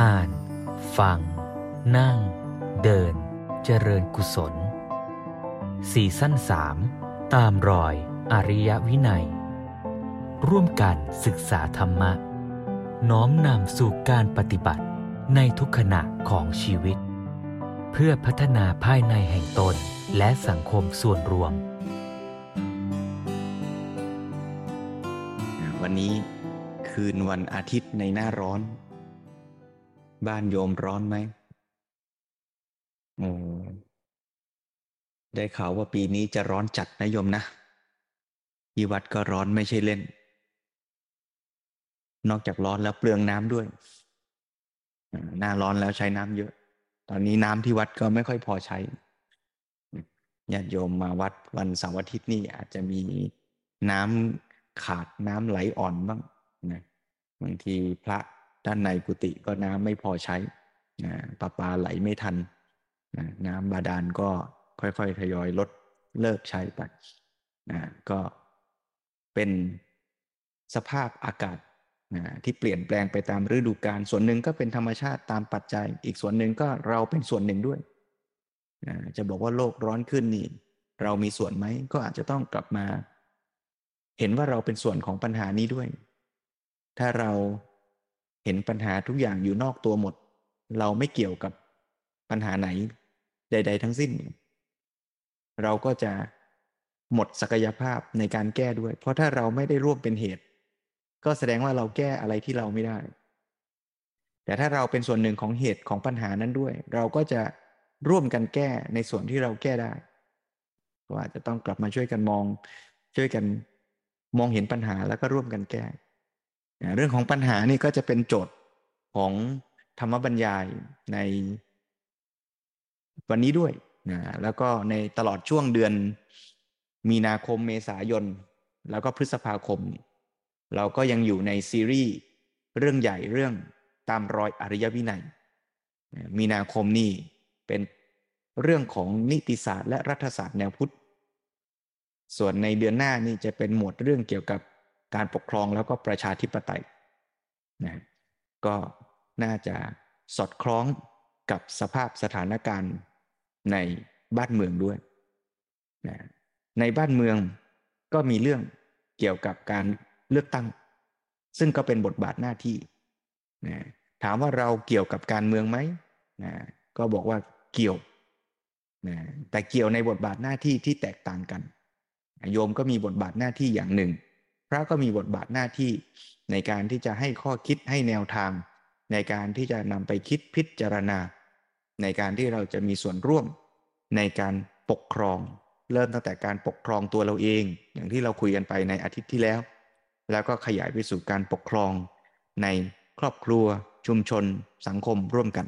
อ่าน ฟัง นั่ง เดิน เจริญกุศลสี่สั้นสามตามรอยอริยวินัย ร่วมกันศึกษาธรรมะ น้อมนำสู่การปฏิบัติในทุกขณะของชีวิต เพื่อพัฒนาภายในแห่งตนและสังคมส่วนรวม วันนี้คืนวันอาทิตย์ในหน้าร้อน บ้านโยมร้อนไหมโอ้ได้ข่าวว่าปีนี้จะร้อนจัดนะโยมนะที่วัดก็ร้อนไม่ใช่เล่น นอกจากร้อนแล้วเปลืองน้ำด้วย หน้าร้อนแล้วใช้น้ำเยอะ ตอนนี้น้ำที่วัดก็ไม่ค่อยพอใช้ญาติโยมมาวัดวันเสาร์อาทิตย์นี่อาจจะมีน้ำขาดน้ำไหลอ่อนบ้างนะบางทีพระ ด้านในกุฏิก็น้ำไม่พอใช้นะประปาไหลไม่ทันนะน้ำบาดาลก็ค่อยๆทยอยลดเลิกใช้ไปนะก็เป็นสภาพอากาศนะที่เปลี่ยนแปลงไปตามฤดูกาลส่วนหนึ่งก็เป็นธรรมชาติตามปัจจัย อีกส่วนหนึ่งก็เราเป็นส่วนหนึ่งด้วยนะจะบอกว่าโลกร้อนขึ้นนี่ เรามีส่วนไหมก็อาจจะต้องกลับมา เห็นว่าเราเป็นส่วนของปัญหานี้ด้วย ถ้าเรา เห็นปัญหาทุกอย่างอยู่นอกตัวหมด เราไม่เกี่ยวกับปัญหาไหนใด ๆ ทั้งสิ้น เราก็จะหมดศักยภาพในการแก้ด้วย เพราะถ้าเราไม่ได้ร่วมเป็นเหตุ ก็แสดงว่าเราแก้อะไรที่เราไม่ได้ แต่ถ้าเราเป็นส่วนหนึ่งของเหตุของปัญหานั้นด้วย เราก็จะร่วมกันแก้ในส่วนที่เราแก้ได้ก็อาจจะต้องกลับมาช่วยกันมอง ช่วยกันมองเห็นปัญหาแล้วก็ร่วมกันแก้ เรื่องของปัญหานี่ก็จะเป็นโจทย์ของธรรมบรรยายในวันนี้ด้วยนะแล้วก็ในตลอดช่วงเดือนมีนาคมเมษายน แล้วก็พฤษภาคม เราก็ยังอยู่ในซีรีส์เรื่องใหญ่เรื่องตามรอยอริยวินัย มีนาคมนี่เป็นเรื่องของนิติศาสตร์และรัฐศาสตร์แนวพุทธ ส่วนในเดือนหน้านี่จะเป็นหมวดเรื่องเกี่ยวกับ การปกครองแล้วก็ประชาธิปไตยนะก็น่าจะสอดคล้องกับสภาพสถานการณ์ในบ้านเมืองด้วยนะในบ้านเมืองก็มีเรื่องเกี่ยวกับการเลือกตั้ง ซึ่งก็เป็นบทบาทหน้าที่นะถามว่าเราเกี่ยวกับการเมืองไหมนะก็บอกว่าเกี่ยวนะแต่เกี่ยวในบทบาทหน้าที่ที่แตกต่างกัน โยมก็มีบทบาทหน้าที่อย่างหนึ่ง พระก็มีบทบาทหน้าที่ในการที่จะให้ข้อคิดให้แนวทาง ในการที่จะนำไปคิดพิจารณา ในการที่เราจะมีส่วนร่วม ในการปกครอง เริ่มตั้งแต่การปกครองตัวเราเอง อย่างที่เราคุยกันไปในอาทิตย์ที่แล้ว แล้วก็ขยายไปสู่การปกครองในครอบครัว ชุมชน สังคมร่วมกัน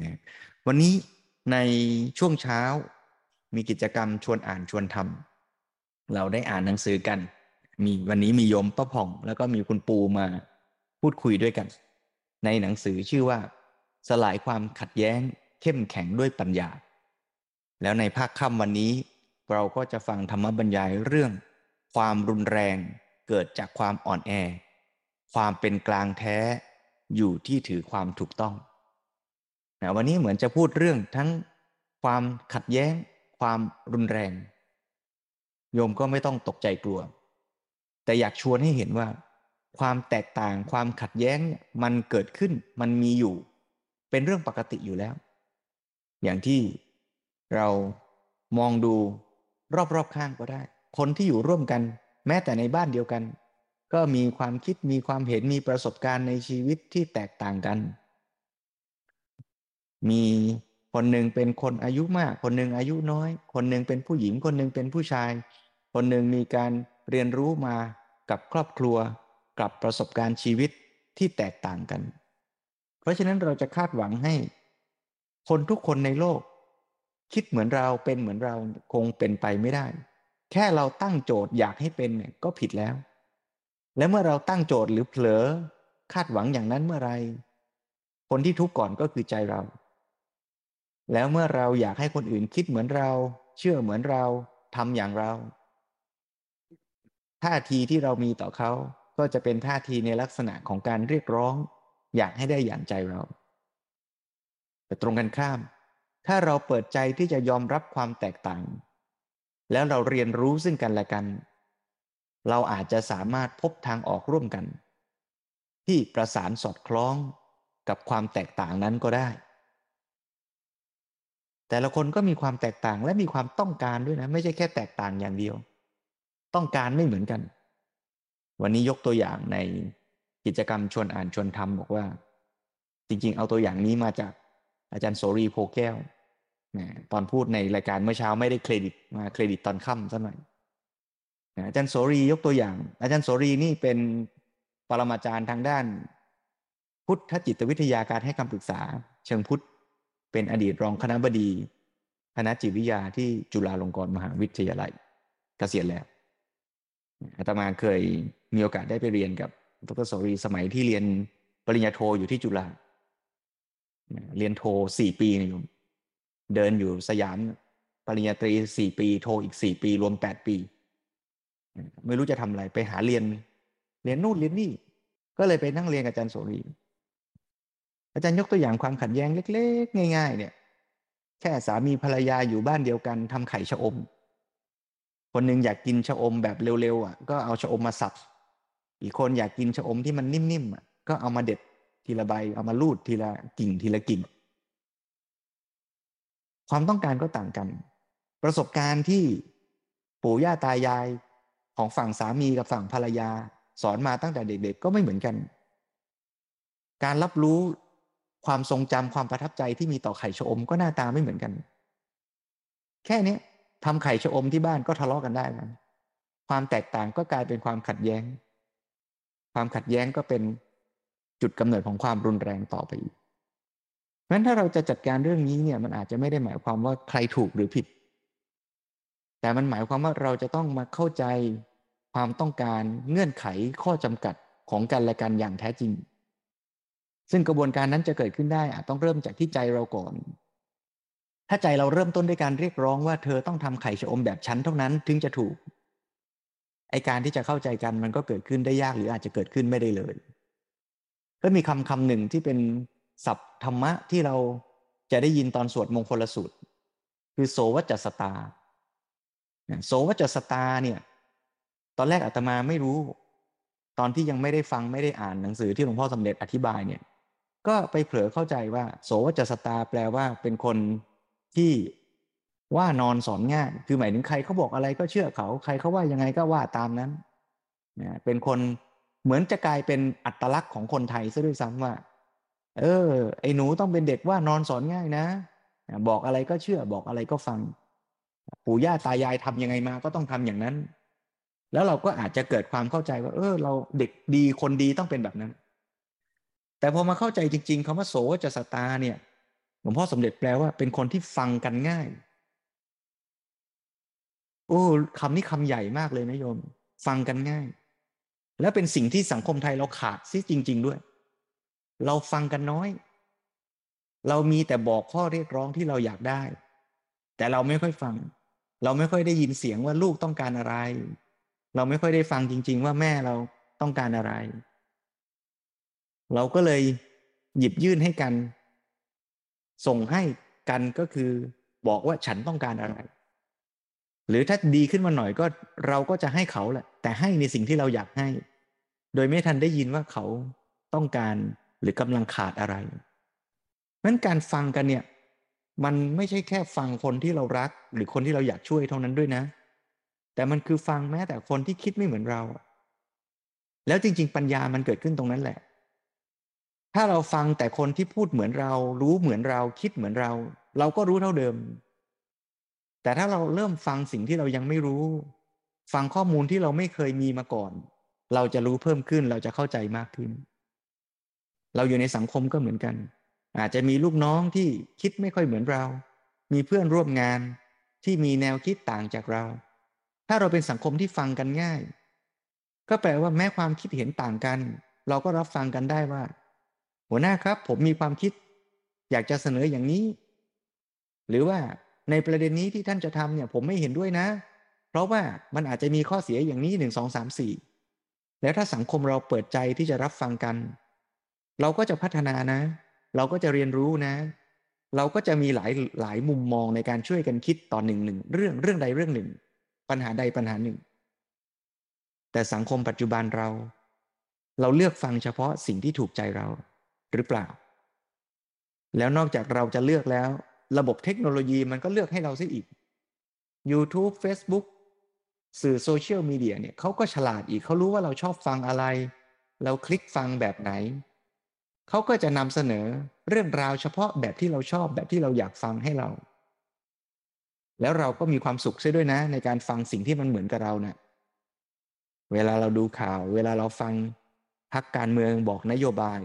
นะวันนี้ในช่วงเช้ามีกิจกรรมชวนอ่านชวนทำเราได้อ่านหนังสือกัน มีวันนี้มีโยมป้าผ่อง แล้วก็มีคุณปูมาพูดคุยด้วยกัน ในหนังสือชื่อว่า สลายความขัดแย้ง เข้มแข็งด้วยปัญญา แล้วในภาคค่ำวันนี้ เราก็จะฟังธรรมบรรยายเรื่อง ความรุนแรงเกิดจากความอ่อนแอ ความเป็นกลางแท้อยู่ที่ถือความถูกต้องนะวันนี้เหมือนจะพูดเรื่องทั้งความขัดแย้ง ความรุนแรง โยมก็ไม่ต้องตกใจกลัว แต่อยากชวนให้เห็นว่า ความแตกต่างความขัดแย้งมันเกิดขึ้นมันมีอยู่ เป็นเรื่องปกติอยู่แล้ว อย่างที่เรามองดูรอบๆข้างก็ได้ คนที่อยู่ร่วมกัน แม้แต่ในบ้านเดียวกัน ก็มีความคิดมีความเห็นมีประสบการณ์ในชีวิตที่แตกต่างกัน มีคนหนึ่งเป็นคนอายุมาก คนหนึ่งอายุน้อย คนหนึ่งเป็นผู้หญิง คนหนึ่งเป็นผู้ชาย คนหนึ่งมีการ เรียนรู้มากับครอบครัวกับประสบการณ์ชีวิตที่แตกต่างกัน เพราะฉะนั้นเราจะคาดหวังให้ คนทุกคนในโลก คิดเหมือนเราเป็นเหมือนเราคงเป็นไปไม่ได้ แค่เราตั้งโจทย์อยากให้เป็นเนี่ยก็ผิดแล้ว และเมื่อเราตั้งโจทย์หรือเผลอคาดหวังอย่างนั้นเมื่อไร คนที่ทุกข์ก่อนก็คือใจเรา แล้วเมื่อเราอยากให้คนอื่นคิดเหมือนเรา เชื่อเหมือนเราทำอย่างเรา ท่าทีที่เรามีต่อเขาก็จะเป็นท่าทีในลักษณะของการเรียกร้อง อยากให้ได้อย่างใจเรา แต่ตรงกันข้าม ถ้าเราเปิดใจที่จะยอมรับความแตกต่าง แล้วเราเรียนรู้ซึ่งกันและกัน เราอาจจะสามารถพบทางออกร่วมกัน ที่ประสานสอดคล้องกับความแตกต่างนั้นก็ได้ แต่ละคนก็มีความแตกต่างและมีความต้องการด้วยนะ ไม่ใช่แค่แตกต่างอย่างเดียว ต้องการไม่เหมือนกัน วันนี้ยกตัวอย่างในกิจกรรมชวนอ่านชวนทำบอกว่า จริงๆ เอาตัวอย่างนี้มาจากอาจารย์โสรีโพแก้วตอนพูดในรายการเมื่อเช้าไม่ได้เครดิตมาเครดิตตอนค่ำซะหน่อยอาจารย์โสรียกตัวอย่าง อาจารย์โสรีนี่เป็นปรมาจารย์ทางด้าน พุทธจิตวิทยาการให้คำปรึกษา เชิงพุทธ เป็นอดีตรองคณะบดี คณะจิตวิทยาที่จุฬาลงกรณ์มหาวิทยาลัยเกษียณแล้ว อาตมาเคยมีโอกาสได้ไปเรียนกับดรโสรีสมัยที่เรียนปริญญาโทอยู่ที่จุฬาเรียนโทสี่ปีนะโยมเดินอยู่สยาม ปริญญาตรีสี่ปี โทอีกสี่ปี รวมแปดปี ไม่รู้จะทำอะไรไปหาเรียน เรียนนู่นเรียนนี่ ก็เลยไปนั่งเรียนกับอาจารย์โสรี อาจารย์ยกตัวอย่างความขัดแย้งเล็ก ๆ ง่าย ๆ เนี่ย แค่สามีภรรยาอยู่บ้านเดียวกันทำไข่ชะอม คนหนึ่งอยากกินชะอมแบบเร็วๆอะก็เอาชะอมมาสับ อีกคนอยากกินชะอมที่มันนิ่มๆอะก็เอามาเด็ดทีละใบเอามาลูดทีละกิ่งทีละกิ่ง ความต้องการก็ต่างกัน ประสบการณ์ที่ปู่ย่าตายายของฝั่งสามีกับฝั่งภรรยา สอนมาตั้งแต่เด็ก ๆ ก็ไม่เหมือนกัน การรับรู้ความทรงจำความประทับใจที่มีต่อไข่ชะอมก็หน้าตาไม่เหมือนกัน แค่นี้ ทำไข่ชะอมที่บ้านก็ทะเลาะกันได้แล้วความแตกต่างก็กลายเป็นความขัดแย้ง ความขัดแย้งก็เป็นจุดกำเนิดของความรุนแรงต่อไปอีกเพราะฉะนั้นถ้าเราจะจัดการเรื่องนี้เนี่ยมันอาจจะไม่ได้หมายความว่าใครถูกหรือผิด แต่มันหมายความว่าเราจะต้องมาเข้าใจความต้องการเงื่อนไขข้อจำกัดของกันและกันอย่างแท้จริง ซึ่งกระบวนการนั้นจะเกิดขึ้นได้อาจต้องเริ่มจากที่ใจเราก่อน ถ้าใจเราเริ่มต้นด้วยการเรียกร้องว่าเธอต้องทำไข่ชะอมแบบฉันเท่านั้นถึงจะถูก ไอการที่จะเข้าใจกันมันก็เกิดขึ้นได้ยากหรืออาจจะเกิดขึ้นไม่ได้เลย ก็มีคำคำหนึ่งที่เป็นศัพท์ธรรมะที่เราจะได้ยินตอนสวดมงคลสูตร คือโสวจัสตา โสวจัสตาเนี่ยตอนแรกอาตมาไม่รู้ ตอนที่ยังไม่ได้ฟังไม่ได้อ่านหนังสือที่หลวงพ่อสมเด็จอธิบายเนี่ย ก็ไปเผลอเข้าใจว่า โสวจัสตาแปลว่าเป็นคน ที่ว่านอนสอนง่าย คือหมายถึงใครเขาบอกอะไรก็เชื่อเขา ใครเขาว่ายังไงก็ว่าตามนั้นนะเป็นคนเหมือนจะกลายเป็นอัตลักษณ์ของคนไทยซะด้วยซ้ำว่า เออ ไอ้หนูต้องเป็นเด็กว่านอนสอนง่ายนะ บอกอะไรก็เชื่อบอกอะไรก็ฟัง ปู่ย่าตายายทำยังไงมาก็ต้องทำอย่างนั้น แล้วเราก็อาจจะเกิดความเข้าใจว่า เออ เราเด็กดีคนดีต้องเป็นแบบนั้น แต่พอมาเข้าใจจริง ๆคำว่าโสจะสตาเนี่ย ลวงพ่อสมเด็จแปลว่าเป็นคนที่ฟังกันง่าย โอ้คำนี้คำใหญ่มากเลยนะโยม ฟังกันง่าย และเป็นสิ่งที่สังคมไทยเราขาดซิจริง ๆ ด้วย เราฟังกันน้อย เรามีแต่บอกข้อเรียกร้องที่เราอยากได้ แต่เราไม่ค่อยฟัง เราไม่ค่อยได้ยินเสียงว่าลูกต้องการอะไร เราไม่ค่อยได้ฟังจริง ๆ ว่าแม่เราต้องการอะไร เราก็เลยหยิบยื่นให้กัน ส่งให้กันก็คือบอกว่าฉันต้องการอะไร หรือถ้าดีขึ้นมาหน่อยก็เราก็จะให้เขาแหละ แต่ให้ในสิ่งที่เราอยากให้ โดยไม่ทันได้ยินว่าเขาต้องการหรือกำลังขาดอะไรนั้นการฟังกันเนี่ย มันไม่ใช่แค่ฟังคนที่เรารัก หรือคนที่เราอยากช่วยเท่านั้นด้วยนะ แต่มันคือฟังแม้แต่คนที่คิดไม่เหมือนเรา แล้วจริง ๆ ปัญญามันเกิดขึ้นตรงนั้นแหละ ถ้าเราฟังแต่คนที่พูดเหมือนเรา รู้เหมือนเราคิดเหมือนเรา เราก็รู้เท่าเดิม แต่ถ้าเราเริ่มฟังสิ่งที่เรายังไม่รู้ ฟังข้อมูลที่เราไม่เคยมีมาก่อน เราจะรู้เพิ่มขึ้นเราจะเข้าใจมากขึ้น เราอยู่ในสังคมก็เหมือนกัน อาจจะมีลูกน้องที่คิดไม่ค่อยเหมือนเรา มีเพื่อนร่วมงานที่มีแนวคิดต่างจากเรา ถ้าเราเป็นสังคมที่ฟังกันง่าย ก็แปลว่าแม้ความคิดเห็นต่างกัน เราก็รับฟังกันได้ว่า หัวหน้าครับ ผมมีความคิด อยากจะเสนออย่างนี้ หรือว่าในประเด็นนี้ที่ท่านจะทำเนี่ย ผมไม่เห็นด้วยนะ เพราะว่ามันอาจจะมีข้อเสียอย่างนี้หนึ่งสองสามสี่แล้วถ้าสังคมเราเปิดใจที่จะรับฟังกัน เราก็จะพัฒนานะ เราก็จะเรียนรู้นะ เราก็จะมีหลายหลายมุมมองในการช่วยกันคิดต่อหนึ่งหนึ่งเรื่องเรื่องใดเรื่องหนึ่ง ปัญหาใดปัญหาหนึ่ง แต่สังคมปัจจุบันเรา เราเลือกฟังเฉพาะสิ่งที่ถูกใจเรา หรือเปล่า แล้วนอกจากเราจะเลือกแล้ว ระบบเทคโนโลยีมันก็เลือกให้เราซะอีก YouTube Facebook สื่อโซเชียลมีเดียเนี่ยเขาก็ฉลาดอีกเขารู้ว่าเราชอบฟังอะไร เราคลิกฟังแบบไหน เขาก็จะนำเสนอเรื่องราวเฉพาะแบบที่เราชอบแบบที่เราอยากฟังให้เรา แล้วเราก็มีความสุขใช่ด้วยนะ ในการฟังสิ่งที่มันเหมือนกับเราเนะี่ยเวลาเราดูข่าว เวลาเราฟังพักการเมืองบอกนโยบาย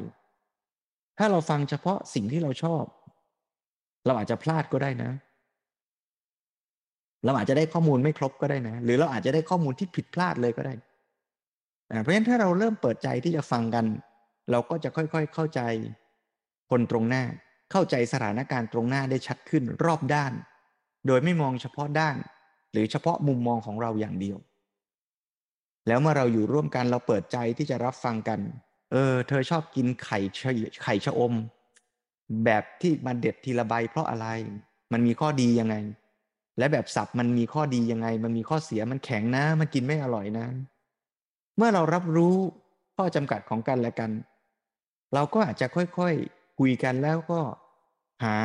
ถ้าเราฟังเฉพาะสิ่งที่เราชอบ เราอาจจะพลาดก็ได้นะ เราอาจจะได้ข้อมูลไม่ครบก็ได้นะ หรือเราอาจจะได้ข้อมูลที่ผิดพลาดเลยก็ได้ เพราะฉะนั้นถ้าเราเริ่มเปิดใจที่จะฟังกัน เราก็จะค่อยๆเข้าใจคนตรงหน้า เข้าใจสถานการณ์ตรงหน้าได้ชัดขึ้นรอบด้าน โดยไม่มองเฉพาะด้าน หรือเฉพาะมุมมองของเราอย่างเดียว แล้วเมื่อเราอยู่ร่วมกันเราเปิดใจที่จะรับฟังกัน เออ เธอชอบกินไข่ไข่ชะอม แบบที่มันเด็ดทีละใบเพราะอะไร มันมีข้อดียังไง และแบบสับมันมีข้อดียังไง มันมีข้อเสียมันแข็งนะ มันกินไม่อร่อยนะ เมื่อเรารับรู้ข้อจำกัดของกันและกัน เราก็อาจจะค่อยๆคุยกันแล้วก็หา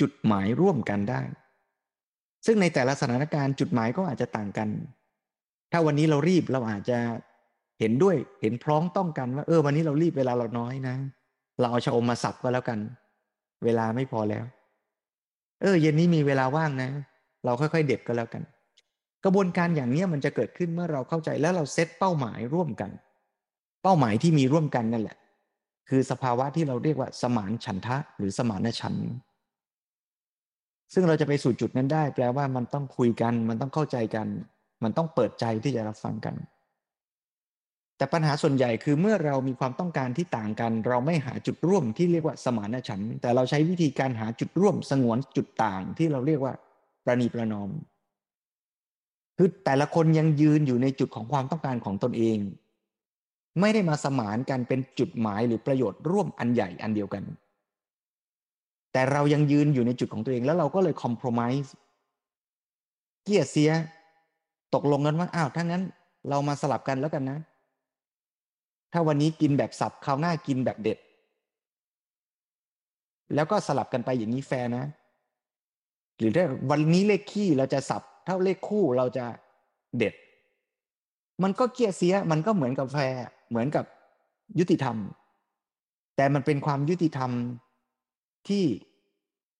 จุดหมายร่วมกันได้ ซึ่งในแต่ละสถานการณ์จุดหมายก็อาจจะต่างกัน ถ้าวันนี้เรารีบเราอาจจะ เห็นด้วยเห็นพร้อมต้องกันว่า เออ วันนี้เรารีบเวลาเราน้อยนะ เราเอาชะอมมาสับก็แล้วกัน เวลาไม่พอแล้ว เออ เย็นนี้มีเวลาว่างนะ เราค่อยๆ เด็ดก็แล้วกัน กระบวนการอย่างนี้มันจะเกิดขึ้นเมื่อเราเข้าใจแล้วเราเซตเป้าหมายร่วมกัน เป้าหมายที่มีร่วมกันนั่นแหละ คือสภาวะที่เราเรียกว่า สมานฉันทะ หรือสมานฉันซึ่งเราจะไปสู่จุดนั้นได้ แปลว่ามันต้องคุยกัน มันต้องเข้าใจกัน มันต้องเปิดใจที่จะรับฟังกัน แต่ปัญหาส่วนใหญ่คือเมื่อเรามีความต้องการที่ต่างกัน เราไม่หาจุดร่วมที่เรียกว่าสมานฉันท์แต่เราใช้วิธีการหาจุดร่วมสงวนจุดต่างที่เราเรียกว่า ประนีประนอม คือแต่ละคนยังยืนอยู่ในจุดของความต้องการของตนเอง ไม่ได้มาสมานกันเป็นจุดหมายหรือประโยชน์ร่วมอันใหญ่อันเดียวกัน แต่เรายังยืนอยู่ในจุดของตัวเองแล้วเราก็เลยคอมเพลมไพร์เกียเสีย ตกลงกันว่าอ้าวถ้างั้น เรามาสลับกันแล้วกันนะ ถ้าวันนี้กินแบบสับคราวหน้ากินแบบเด็ด แล้วก็สลับกันไปอย่างนี้แฟนะ หรือถ้าวันนี้เลขคี่เราจะสับ เท่าเลขคู่เราจะเด็ด มันก็เกียเสีย มันก็เหมือนกับแฟเหมือนกับยุติธรรม แต่มันเป็นความยุติธรรมที่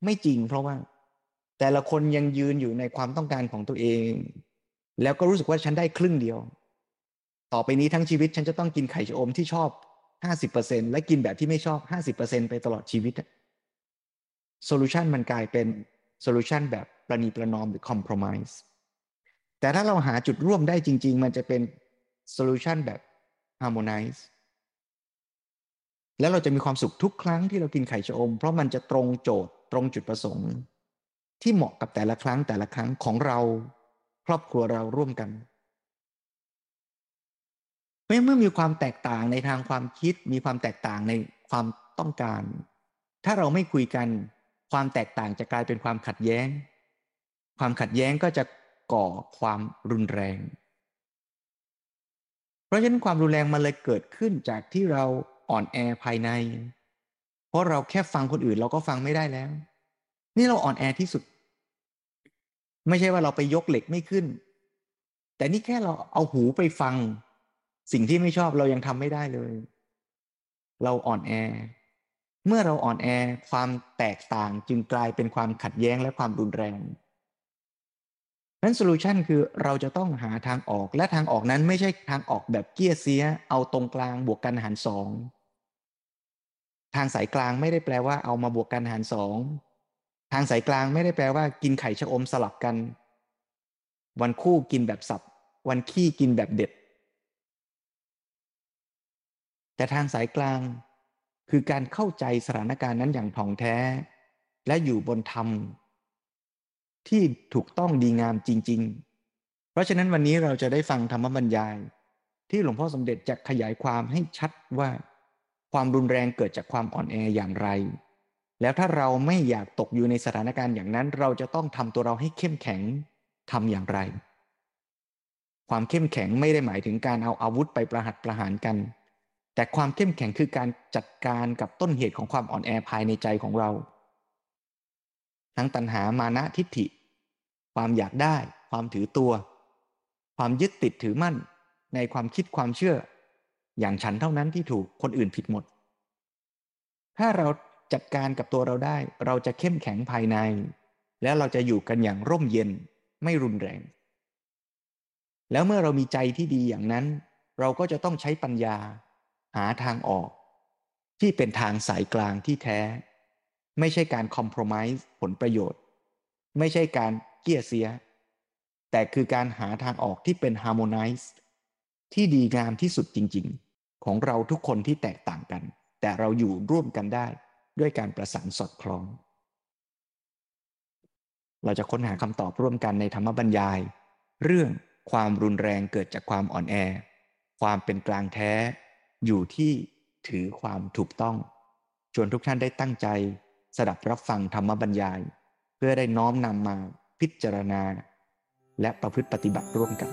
ไม่จริง เพราะว่า แต่ละคนยังยืนอยู่ในความต้องการของตัวเอง แล้วก็รู้สึกว่าฉันได้ครึ่งเดียว ต่อไปนี้ทั้งชีวิตฉันจะต้องกินไข่ชะอมที่ชอบห้าสิบเปอร์เซ็นต์และกินแบบที่ไม่ชอบห้าสิบเปอร์เซ็นต์ไปตลอดชีวิต solution มันกลายเป็น solution แบบประนีประนอมหรือ compromise แต่ถ้าเราหาจุดร่วมได้จริง ๆ มันจะเป็น solution แบบ harmonize แล้วเราจะมีความสุขทุกครั้งที่เรากินไข่ชะอม เพราะมันจะตรงโจทย์ตรงจุดประสงค์ ที่เหมาะกับแต่ละครั้งแต่ละครั้งของเรา ครอบครัวเราร่วมกัน เมื่อมีความแตกต่างในทางความคิด มีความแตกต่างในความต้องการ ถ้าเราไม่คุยกัน ความแตกต่างจะกลายเป็นความขัดแย้ง ความขัดแย้งก็จะก่อความรุนแรง เพราะฉะนั้นความรุนแรงมันเลยเกิดขึ้นจากที่เราอ่อนแอภายใน เพราะเราแค่ฟังคนอื่นเราก็ฟังไม่ได้แล้ว นี่เราอ่อนแอที่สุด ไม่ใช่ว่าเราไปยกเหล็กไม่ขึ้น แต่นี่แค่เราเอาหูไปฟัง สิ่งที่ไม่ชอบเรายังทำไม่ได้เลย เราอ่อนแอ เมื่อเราอ่อนแอความแตกต่างจึงกลายเป็นความขัดแย้งและความรุนแรงนั้น solution คือเราจะต้องหาทางออกและทางออกนั้นไม่ใช่ทางออกแบบเกี้ยเซียะ เอาตรงกลางบวกกันหารสองทางสายกลางไม่ได้แปลว่าเอามาบวกกันหารสองทางสายกลางไม่ได้แปลว่ากินไข่ชะอมสลับกัน วันคู่กินแบบสับ วันขี้กินแบบเด็ด แต่ทางสายกลางคือการเข้าใจสถานการณ์นั้นอย่างถ่องแท้ และอยู่บนธรรม ที่ถูกต้องดีงามจริง ๆ เพราะฉะนั้นวันนี้เราจะได้ฟังธรรมบรรยาย ที่หลวงพ่อสมเด็จจะขยายความให้ชัดว่า ความรุนแรงเกิดจากความอ่อนแออย่างไร แล้วถ้าเราไม่อยากตกอยู่ในสถานการณ์อย่างนั้น เราจะต้องทำตัวเราให้เข้มแข็งทำอย่างไร ความเข้มแข็งไม่ได้หมายถึงการเอาอาวุธไปประหัตประหารกัน แต่ความเข้มแข็งคือการจัดการกับต้นเหตุของความอ่อนแอภายในใจของเรา ทั้งตัณหามานะทิฏฐิ ความอยากได้ ความถือตัว ความยึดติดถือมั่น ในความคิดความเชื่อ อย่างฉันเท่านั้นที่ถูกคนอื่นผิดหมด ถ้าเราจัดการกับตัวเราได้ เราจะเข้มแข็งภายใน แล้วเราจะอยู่กันอย่างร่มเย็นไม่รุนแรง แล้วเมื่อเรามีใจที่ดีอย่างนั้น เราก็จะต้องใช้ปัญญา หาทางออก ที่เป็นทางสายกลางที่แท้ ไม่ใช่การ compromise ผลประโยชน์ ไม่ใช่การเกี้ยเซียะ แต่คือการหาทางออกที่เป็น harmonize ที่ดีงามที่สุดจริง ๆ ของเราทุกคนที่แตกต่างกัน แต่เราอยู่ร่วมกันได้ด้วยการประสานสอดคล้อง เราจะค้นหาคำตอบร่วมกันในธรรมบรรยาย เรื่องความรุนแรงเกิดจากความอ่อนแอ ความเป็นกลางแท้ อยู่ที่ถือความถูกต้อง ชวนทุกท่านได้ตั้งใจ สดับรับฟังธรรมบรรยาย เพื่อได้น้อมนำมาพิจารณา และประพฤติปฏิบัติร่วมกัน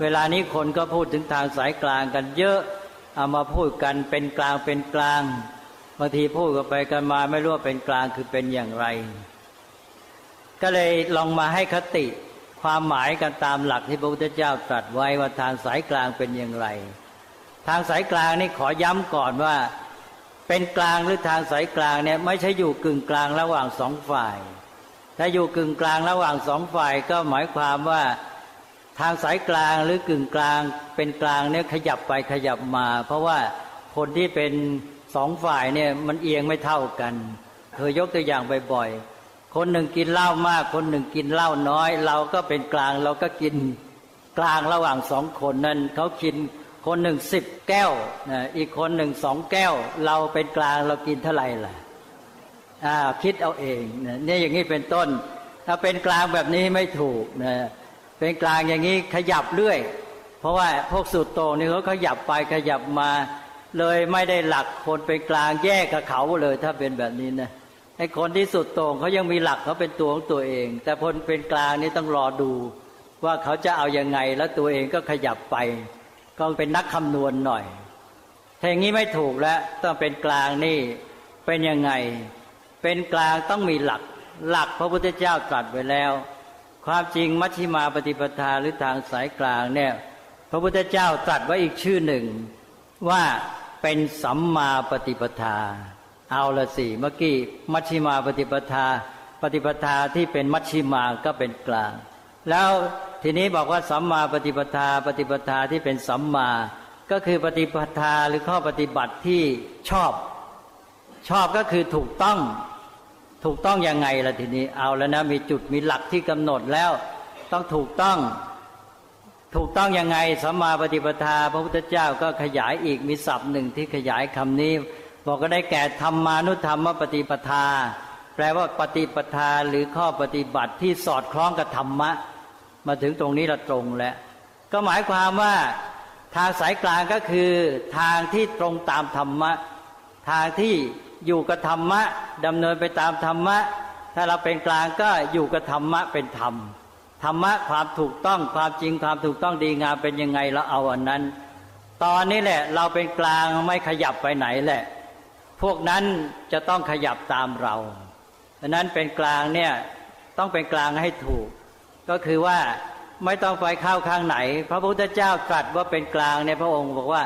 เวลานี้คนก็พูดถึงทางสายกลางกันเยอะ เอามาพูดกันเป็นกลางเป็นกลางบางทีพูดกันไปกันมาไม่รู้ว่าเป็นกลางคือเป็นอย่างไร ก็เลยลองมาให้คติ ความหมายกันตามหลักที่พระพุทธเจ้าตรัสไว้ว่าทางสายกลางเป็นอย่างไร ทางสายกลางนี่ขอย้ำก่อนว่า เป็นกลางหรือทางสายกลางเนี่ยไม่ใช่อยู่กึ่งกลางระหว่างสองฝ่าย ถ้าอยู่กึ่งกลางระหว่างสองฝ่ายก็หมายความว่าทางสายกลางหรือกึ่งกลางเป็นกลางเนี่ยขยับไปขยับมา เพราะว่าคนที่เป็นสองฝ่ายเนี่ยมันเอียงไม่เท่ากันเคยยกตัวอย่างบ่อยๆ คนหนึ่งกินเหล้ามาก คนหนึ่งกินเหล้าน้อย เราก็เป็นกลางเราก็กินกลางระหว่างสองคนนั้นเขากินคนหนึ่งสิบแก้วนะอีกคนหนึ่งสองแก้ว เราเป็นกลางเรากินเท่าไหร่ล่ะอ่าคิดเอาเองเนี่ยอย่างนี้เป็นต้น ถ้าเป็นกลางแบบนี้ไม่ถูกนะเป็นกลางอย่างนี้ขยับเรื่อย เพราะว่าพวกสุดโตนี่เขาขยับไปขยับมา เลยไม่ได้หลักคนเป็นกลางแยกกับเขาเลยถ้าเป็นแบบนี้นะ ไอ้คนที่สุดโต่งเขายังมีหลักเขาเป็นตัวของตัวเอง แต่คนเป็นกลางนี่ต้องรอดูว่าเขาจะเอาอยัางไงแล้วตัวเองก็ขยับไป ก็เป็นนักคำนวณหน่อยถ้าอย่างนี้ไม่ถูกแล้วต้องเป็นกลางนี่เป็นยังไง เป็นกลางต้องมีหลัก หลักพระพุทธเจ้าตรัสไว้แล้ว ความจริงมัชฌิมาปฏิปทาหรือทางสายกลางเนี่ยพระพุทธเจ้าตรัสไว้อีกชื่อหนึ่ง ว่าเป็นสัมมาปฏิปทา เอาละสิเมื่อกี้มัชฌิมาปฏิปทา ปฏิปทาที่เป็นมัชฌิมาก็เป็นกลาง แล้วทีนี้บอกว่าสัมมาปฏิปทา ปฏิปทาที่เป็นสัมมา ก็คือปฏิปทาหรือข้อปฏิบัติที่ชอบ ชอบก็คือถูกต้องถูกต้องยังไงล่ะทีนี้เอาแล้วนะมีจุดมีหลักที่กำหนดแล้ว ต้องถูกต้อง ถูกต้องยังไงสัมมาปฏิปทา พระพุทธเจ้าก็ขยายอีกมีศัพท์หนึ่งที่ขยายคำนี้ บอกก็ได้แก่ธรรมานุธรรมปฏิปทา แปลว่าปฏิปทาหรือข้อปฏิบัติที่สอดคล้องกับธรรมะ มาถึงตรงนี้เราตรงแล้ว ก็หมายความว่าทางสายกลางก็คือทางที่ตรงตามธรรมะ ทางที่อยู่กับธรรมะดำเนินไปตามธรรมะ ถ้าเราเป็นกลางก็อยู่กับธรรมะเป็นธรรมธรรมะความถูกต้องความจริงความถูกต้องดีงามเป็นยังไงเราเอาอันนั้น ตอนนี้แหละ เราเป็นกลางไม่ขยับไปไหนแหละ พวกนั้นจะต้องขยับตามเราดังนั้นเป็นกลางเนี่ยต้องเป็นกลางให้ถูก ก็คือว่าไม่ต้องไปเข้าข้างไหน พระพุทธเจ้าตรัสว่าเป็นกลางในพระองค์บอกว่า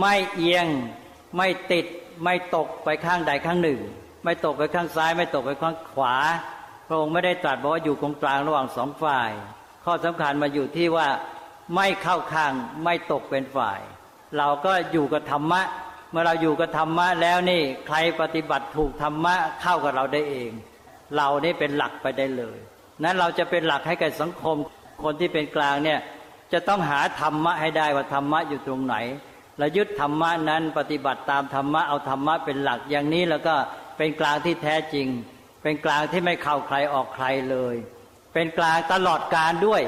ไม่เอียงไม่ติดไม่ตกไปข้างใดข้างหนึ่ง ไม่ตกไปข้างซ้าย ไม่ตกไปข้างขวา พระองค์ไม่ได้ตรัสบอกว่าอยู่ตรงกลางระหว่างสองฝ่าย ข้อสำคัญมาอยู่ที่ว่าไม่เข้าข้างไม่ตกเป็นฝ่าย เราก็อยู่กับธรรมะ เมื่อเราอยู่กับธรรมะแล้วนี่ใครปฏิบัติถูกธรรมะเข้ากับเราได้เอง เรานี่เป็นหลักไปได้เลย นั้นเราจะเป็นหลักให้กับสังคม คนที่เป็นกลางเนี่ยจะต้องหาธรรมะให้ได้ว่าธรรมะอยู่ตรงไหนเรายึดธรรมะนั้นปฏิบัติตามธรรมะเอาธรรมะเป็นหลักอย่างนี้แล้วก็เป็นกลางที่แท้จริง เป็นกลางที่ไม่เข้าใครออกใครเลย เป็นกลางตลอดการด้วย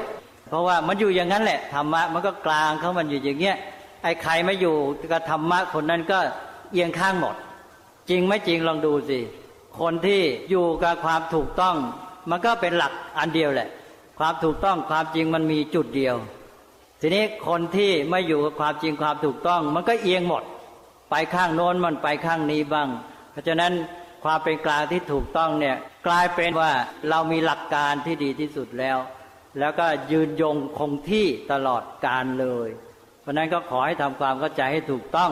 เพราะว่ามันอยู่อย่างนั้นแหละธรรมะมันก็กลางเขามันอยู่อย่างเงี้ย ไอ้ใครไม่อยู่กับธรรมะคนนั้นก็เอียงข้างหมด จริงไม่จริงลองดูสิ คนที่อยู่กับความถูกต้อง มันก็เป็นหลักอันเดียวแหละ ความถูกต้องความจริงมันมีจุดเดียว ทีนี้คนที่ไม่อยู่กับความจริงความถูกต้อง มันก็เอียงหมด ไปข้างโน้นมันไปข้างนี้บ้าง เพราะฉะนั้นความเป็นกลางที่ถูกต้องเนี่ยกลายเป็นว่าเรามีหลักการที่ดีที่สุดแล้ว แล้วก็ยืนยงคงที่ตลอดการเลย เพราะนั้นก็ขอให้ทำความเข้าใจให้ถูกต้อง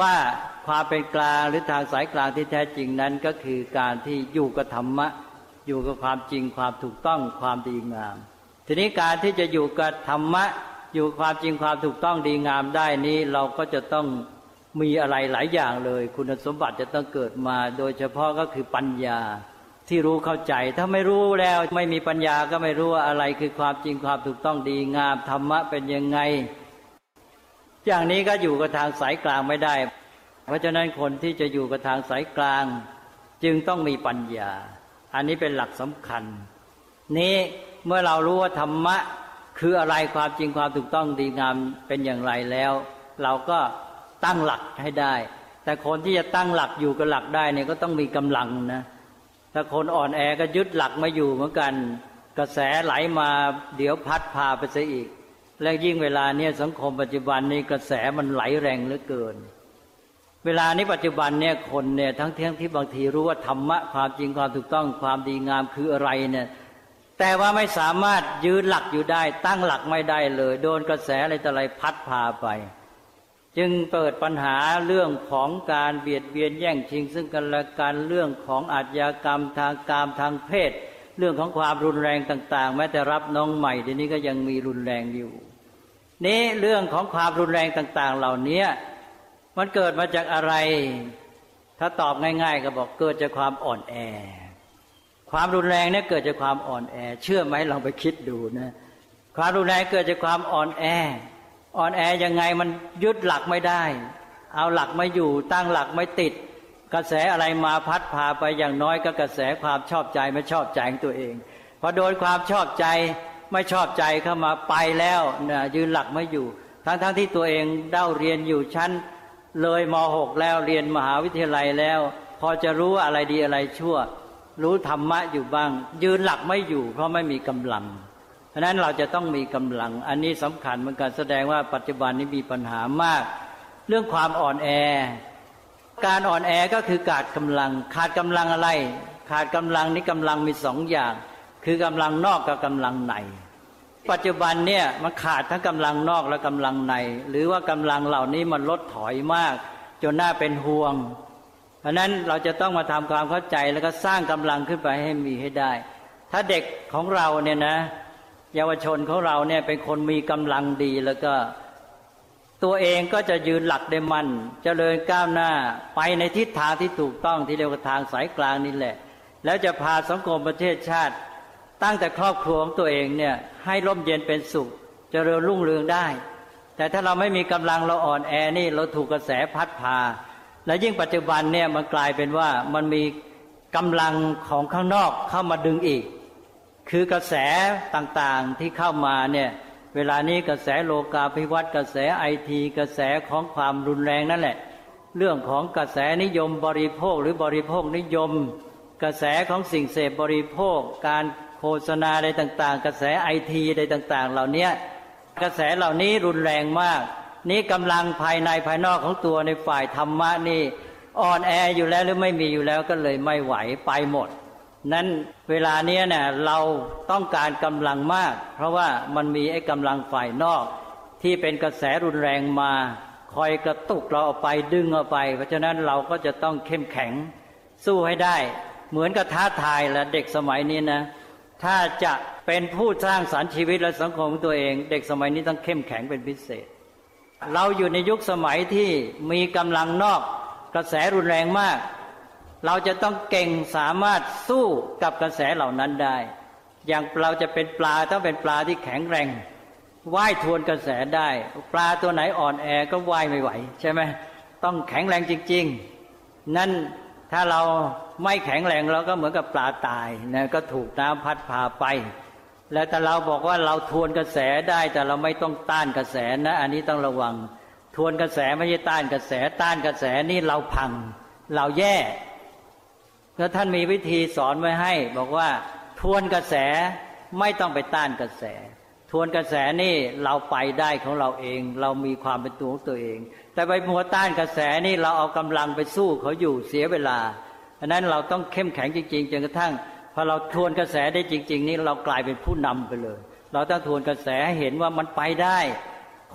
ว่าความเป็นกลางหรือทางสายกลางที่แท้จริงนั้นก็คือการที่อยู่กับธรรมะ อยู่กับความจริงความถูกต้องความดีงาม ทีนี้การที่จะอยู่กับธรรมะ อยู่ความจริงความถูกต้องดีงามได้นี้เราก็จะต้องมีอะไรหลายอย่างเลย คุณสมบัติจะต้องเกิดมา โดยเฉพาะก็คือปัญญาที่รู้เข้าใจ ถ้าไม่รู้แล้วไม่มีปัญญาก็ไม่รู้ว่าอะไรคือความจริงความถูกต้องดีงามธรรมะเป็นยังไง อย่างนี้ก็อยู่กับทางสายกลางไม่ได้ เพราะฉะนั้นคนที่จะอยู่กับทางสายกลาง จึงต้องมีปัญญา อันนี้เป็นหลักสำคัญ นี้เมื่อเรารู้ว่าธรรมะคืออะไรความจริงความถูกต้องดีงามเป็นอย่างไรแล้ว เราก็ตั้งหลักให้ได้ แต่คนที่จะตั้งหลักอยู่กับหลักได้เนี่ยก็ต้องมีกำลังนะถ้าคนอ่อนแอก็ยึดหลักมาอยู่เหมือนกัน กระแสไหลมาเดี๋ยวพัดพาไปซะอีก และยิ่งเวลาเนี้ยสังคมปัจจุบันนี้กระแสมันไหลแรงเหลือเกิน เวลานี้ปัจจุบันเนี่ยคนเนี่ยทั้งที่ที่บางทีรู้ว่าธรรมะความจริงความถูกต้องความดีงามคืออะไรเนี่ยแต่ว่าไม่สามารถยืนหลักอยู่ได้ ตั้งหลักไม่ได้เลย โดนกระแสอะไรต่ออะไรพัดพาไป จึงเปิดปัญหาเรื่องของการเบียดเบียนแย่งชิง ซึ่งกันและกันเรื่องของอาชญากรรมทางการทางเพศ เรื่องของความรุนแรงต่าง ๆ แม้แต่รับน้องใหม่ทีนี้ก็ยังมีรุนแรงอยู่ นี้เรื่องของความรุนแรงต่าง ๆ เหล่านี้มันเกิดมาจากอะไร ถ้าตอบง่าย ๆ ก็บอกเกิดจากความอ่อนแอ ความรุนแรงเนี่ยเกิดจากความอ่อนแอ เชื่อไหมลองไปคิดดูนะความรุนแรงเกิดจากความอ่อนแอ อ่อนแอยังไงมันยึดหลักไม่ได้ เอาหลักไม่อยู่ตั้งหลักไม่ติด กระแสอะไรมาพัดพาไปอย่างน้อยก็กระแสความชอบใจไม่ชอบใจของตัวเองพอโดนความชอบใจ ไม่ชอบใจเข้ามาไปแล้วนะยืนหลักไม่อยู่ ทั้งๆทที่ตัวเองเด้าเรียนอยู่ชั้น เลยม .6 แล้วเรียนมหาวิทยาลัยแล้ว พอจะรู้อะไรดีอะไรชั่ว รู้ธรรมะอยู่บ้าง ยืนหลักไม่อยู่ เพราะไม่มีกำลังเพราะนั้นเราจะต้องมีกำลัง อันนี้สำคัญเหมือนกันแสดงว่าปัจจุบันนี้มีปัญหามาก เรื่องความอ่อนแอ การอ่อนแอก็คือขาดกำลัง ขาดกำลังอะไร ขาดกำลังนี้กำลังมีสองอย่าง คือกำลังนอกกับกำลังใน ปัจจุบันเนี่ยมันขาดทั้งกำลังนอกและกำลังใน หรือว่ากำลังเหล่านี้มันลดถอยมาก จนน่าเป็นห่วง เพราะนั้นเราจะต้องมาทำความเข้าใจแล้วก็สร้างกำลังขึ้นไปให้มีให้ได้ ถ้าเด็กของเราเนี่ยนะเยาวชนของเราเนี่ยเป็นคนมีกำลังดีแล้วก็ ตัวเองก็จะยืนหลักได้มันจเจริญก้าวหน้าไปในทิศทางที่ถูกต้องที่เรียกว่าทางสายกลางนี่แหละ แล้วจะพาสังคมประเทศชาติ ตั้งแต่ครอบครัวของตัวเองเนี่ยให้ร่มเย็นเป็นสุขจเจริญรุ่งเรืองได้ แต่ถ้าเราไม่มีกำลังเราอ่อนแอนี่เราถูกกระแสพัดพา และยิ่งปัจจุบันเนี่ยมันกลายเป็นว่ามันมีกำลังของข้างนอกเข้ามาดึงอีก คือกระแสต่างๆที่เข้ามาเนี่ยเวลานี้กระแสโลกาภิวัตน์กระแสไอทีกระแสของความรุนแรงนั่นแหละ เรื่องของกระแสนิยมบริโภคหรือบริโภคนิยม กระแสของสิ่งเสพบริโภคการ โฆษณาใดต่าง ๆ กระแสไอทีใดต่าง ๆ เหล่านี้กระแสเหล่านี้รุนแรงมาก นี่กำลังภายในภายนอกของตัวในฝ่ายธรรมะนี่อ่อนแออยู่แล้วหรือไม่มีอยู่แล้วก็เลยไม่ไหวไปหมด นั้นเวลาเนี้ยเนี่ยเราต้องการกำลังมาก เพราะว่ามันมีไอ้กำลังฝ่ายนอก ที่เป็นกระแสรุนแรงมา คอยกระตุกเราออกไปดึงออกไป เพราะฉะนั้นเราก็จะต้องเข้มแข็งสู้ให้ได้ เหมือนกับท้าทายและเด็กสมัยนี้นะ ถ้าจะเป็นผู้สร้างสารรค์ชีวิตและสังคมของตัวเอง เด็กสมัยนี้ต้องเข้มแข็งเป็นพิเศษ เราอยู่ในยุคสมัยที่มีกำลังนอกกระแสรุนแรงมาก เราจะต้องเก่งสามารถสู้กับกระแสเหล่านั้นได้ อย่างเราจะเป็นปลาต้องเป็นปลาที่แข็งแรงว่ายทวนกระแสได้ ปลาตัวไหนอ่อนแอก็ว่ายไม่ไหว ใช่ไหมต้องแข็งแรงจริง ๆ นั่น ถ้าเราไม่แข็งแรงเราก็เหมือนกับปลาตายนะก็ถูกน้ำพัดพาไป แล้วแต่เราบอกว่าเราทวนกระแสได้แต่เราไม่ต้องต้านกระแสนะ อันนี้ต้องระวัง ทวนกระแสไม่ใช่ต้านกระแสต้านกระแสนี่เราพัง เราแย่แล้วท่านมีวิธีสอนไว้ให้ บอกว่าทวนกระแสไม่ต้องไปต้านกระแส ทวนกระแสนี่เราไปได้ของเราเอง เรามีความเป็นตัวของตัวเอง แต่ไปมัวต้านกระแสนี่เราเอากำลังไปสู้เขาอยู่เสียเวลาอันนั้นเราต้องเข้มแข็งจริงๆจนกระทั่งพอเราทวนกระแสได้จริง ๆ นี่เรากลายเป็นผู้นำไปเลย เราต้องทวนกระแสให้เห็นว่ามันไปได้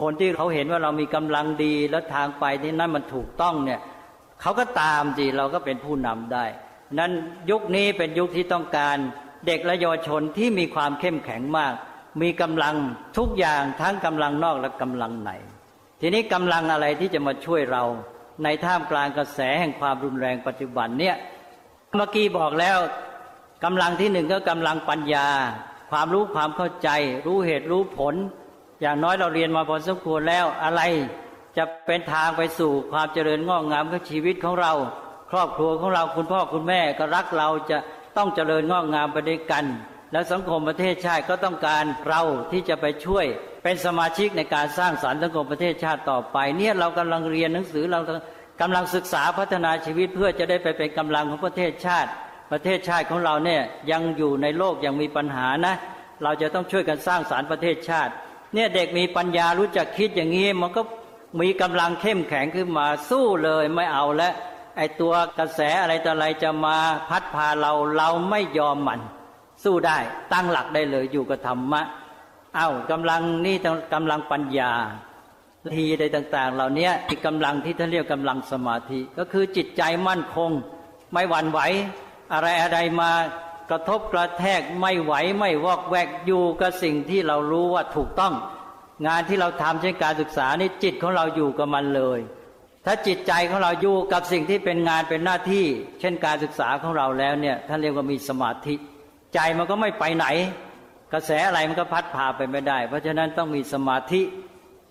คนที่เขาเห็นว่าเรามีกำลังดีแล้วทางไปที่นั่นมันถูกต้องเนี่ยเขาก็ตามจีเราก็เป็นผู้นำได้ นั้นยุคนี้เป็นยุคที่ต้องการเด็กและเยาวชนที่มีความเข้มแข็งมาก มีกำลังทุกอย่างทั้งกำลังนอกและกำลังใน ทีนี้กำลังอะไรที่จะมาช่วยเรา ในท่ามกลางกระแสแห่งความรุนแรงปัจจุบันเนี่ยเมื่อกี้บอกแล้วกำลังที่หนึ่งก็กำลังปัญญา ความรู้ความเข้าใจ รู้เหตุรู้ผล อย่างน้อยเราเรียนมาพอสมควรแล้วอะไร จะเป็นทางไปสู่ความเจริญงอกงามของชีวิตของเรา ครอบครัวของเราคุณพ่อคุณแม่ก็รักเราจะต้องเจริญงอกงามไปด้วยกัน แล้วสังคมประเทศชาติก็ต้องการเราที่จะไปช่วย เป็นสมาชิกในการสร้างสารรค์สังคมประเทศชาติต่อไป เนี่ยเรากำลังเรียนหนังสือเรากำลังศึกษาพัฒนาชีวิตเพื่อจะได้ไปเป็นกำลังของประเทศชาติ ประเทศชาติของเราเนี่ยยังอยู่ในโลกยังมีปัญหานะ เราจะต้องช่วยกันสร้างสารรค์ประเทศชาติ เนี่ยเด็กมีปัญญารู้จักคิดอย่างนี้มันก็มีกำลังเข้มแข็งขึ้นมาสู้เลยไม่เอาและไอตัวกระแสอะไรต่ออะไรจะมาพัดพาเราเราไม่ยอมมัน สู้ได้ตั้งหลักได้เลยอยู่กับธรรมะ อา้ากำลังนี่กำลังปัญญาทีใดต่าง ๆ เหล่านี้อีกกำลังที่ท่านเรียกกำลังสมาธิ ก็คือจิตใจมั่นคง ไม่หวั่นไหว อะไรอะไรมากระทบกระแทกไม่ไหวไม่วอกแวกอยู่กับสิ่งที่เรารู้ว่าถูกต้อง งานที่เราทำเช่นการศึกษานี่จิตของเราอยู่กับมันเลย ถ้าจิตใจของเราอยู่กับสิ่งที่เป็นงานเป็นหน้าที่ เช่นการศึกษาของเราแล้วเนี่ยท่านเรียกว่ามีสมาธิ ใจมันก็ไม่ไปไหน กระแสอะไรมันก็พัดพาไปไม่ได้ เพราะฉะนั้นต้องมีสมาธิ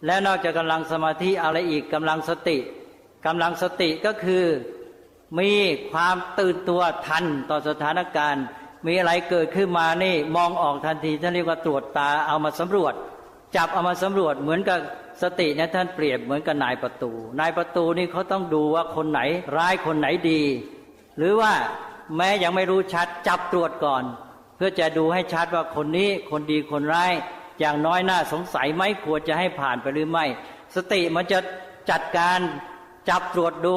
และนอกจากกำลังสมาธิอะไรอีกกำลังสติกำลังสติก็คือมีความตื่นตัวทันต่อสถานการณ์ มีอะไรเกิดขึ้นมานี่มองออกทันทีท่านเรียกว่าตรวจตาเอามาสำรวจ จับเอามาสำรวจเหมือนกับสติเนี่ยท่านเปรียบเหมือนกับนายประตู นายประตูนี่เขาต้องดูว่าคนไหนร้ายคนไหนดี หรือว่าแม้ยังไม่รู้ชัดจับตรวจก่อน เพื่อจะดูให้ชัดว่าคนนี้คนดีคนร้ายอย่างน้อยน่าสงสัยไหมควรจะให้ผ่านไปหรือไม่ สติมันจะจัดการจับตรวจดู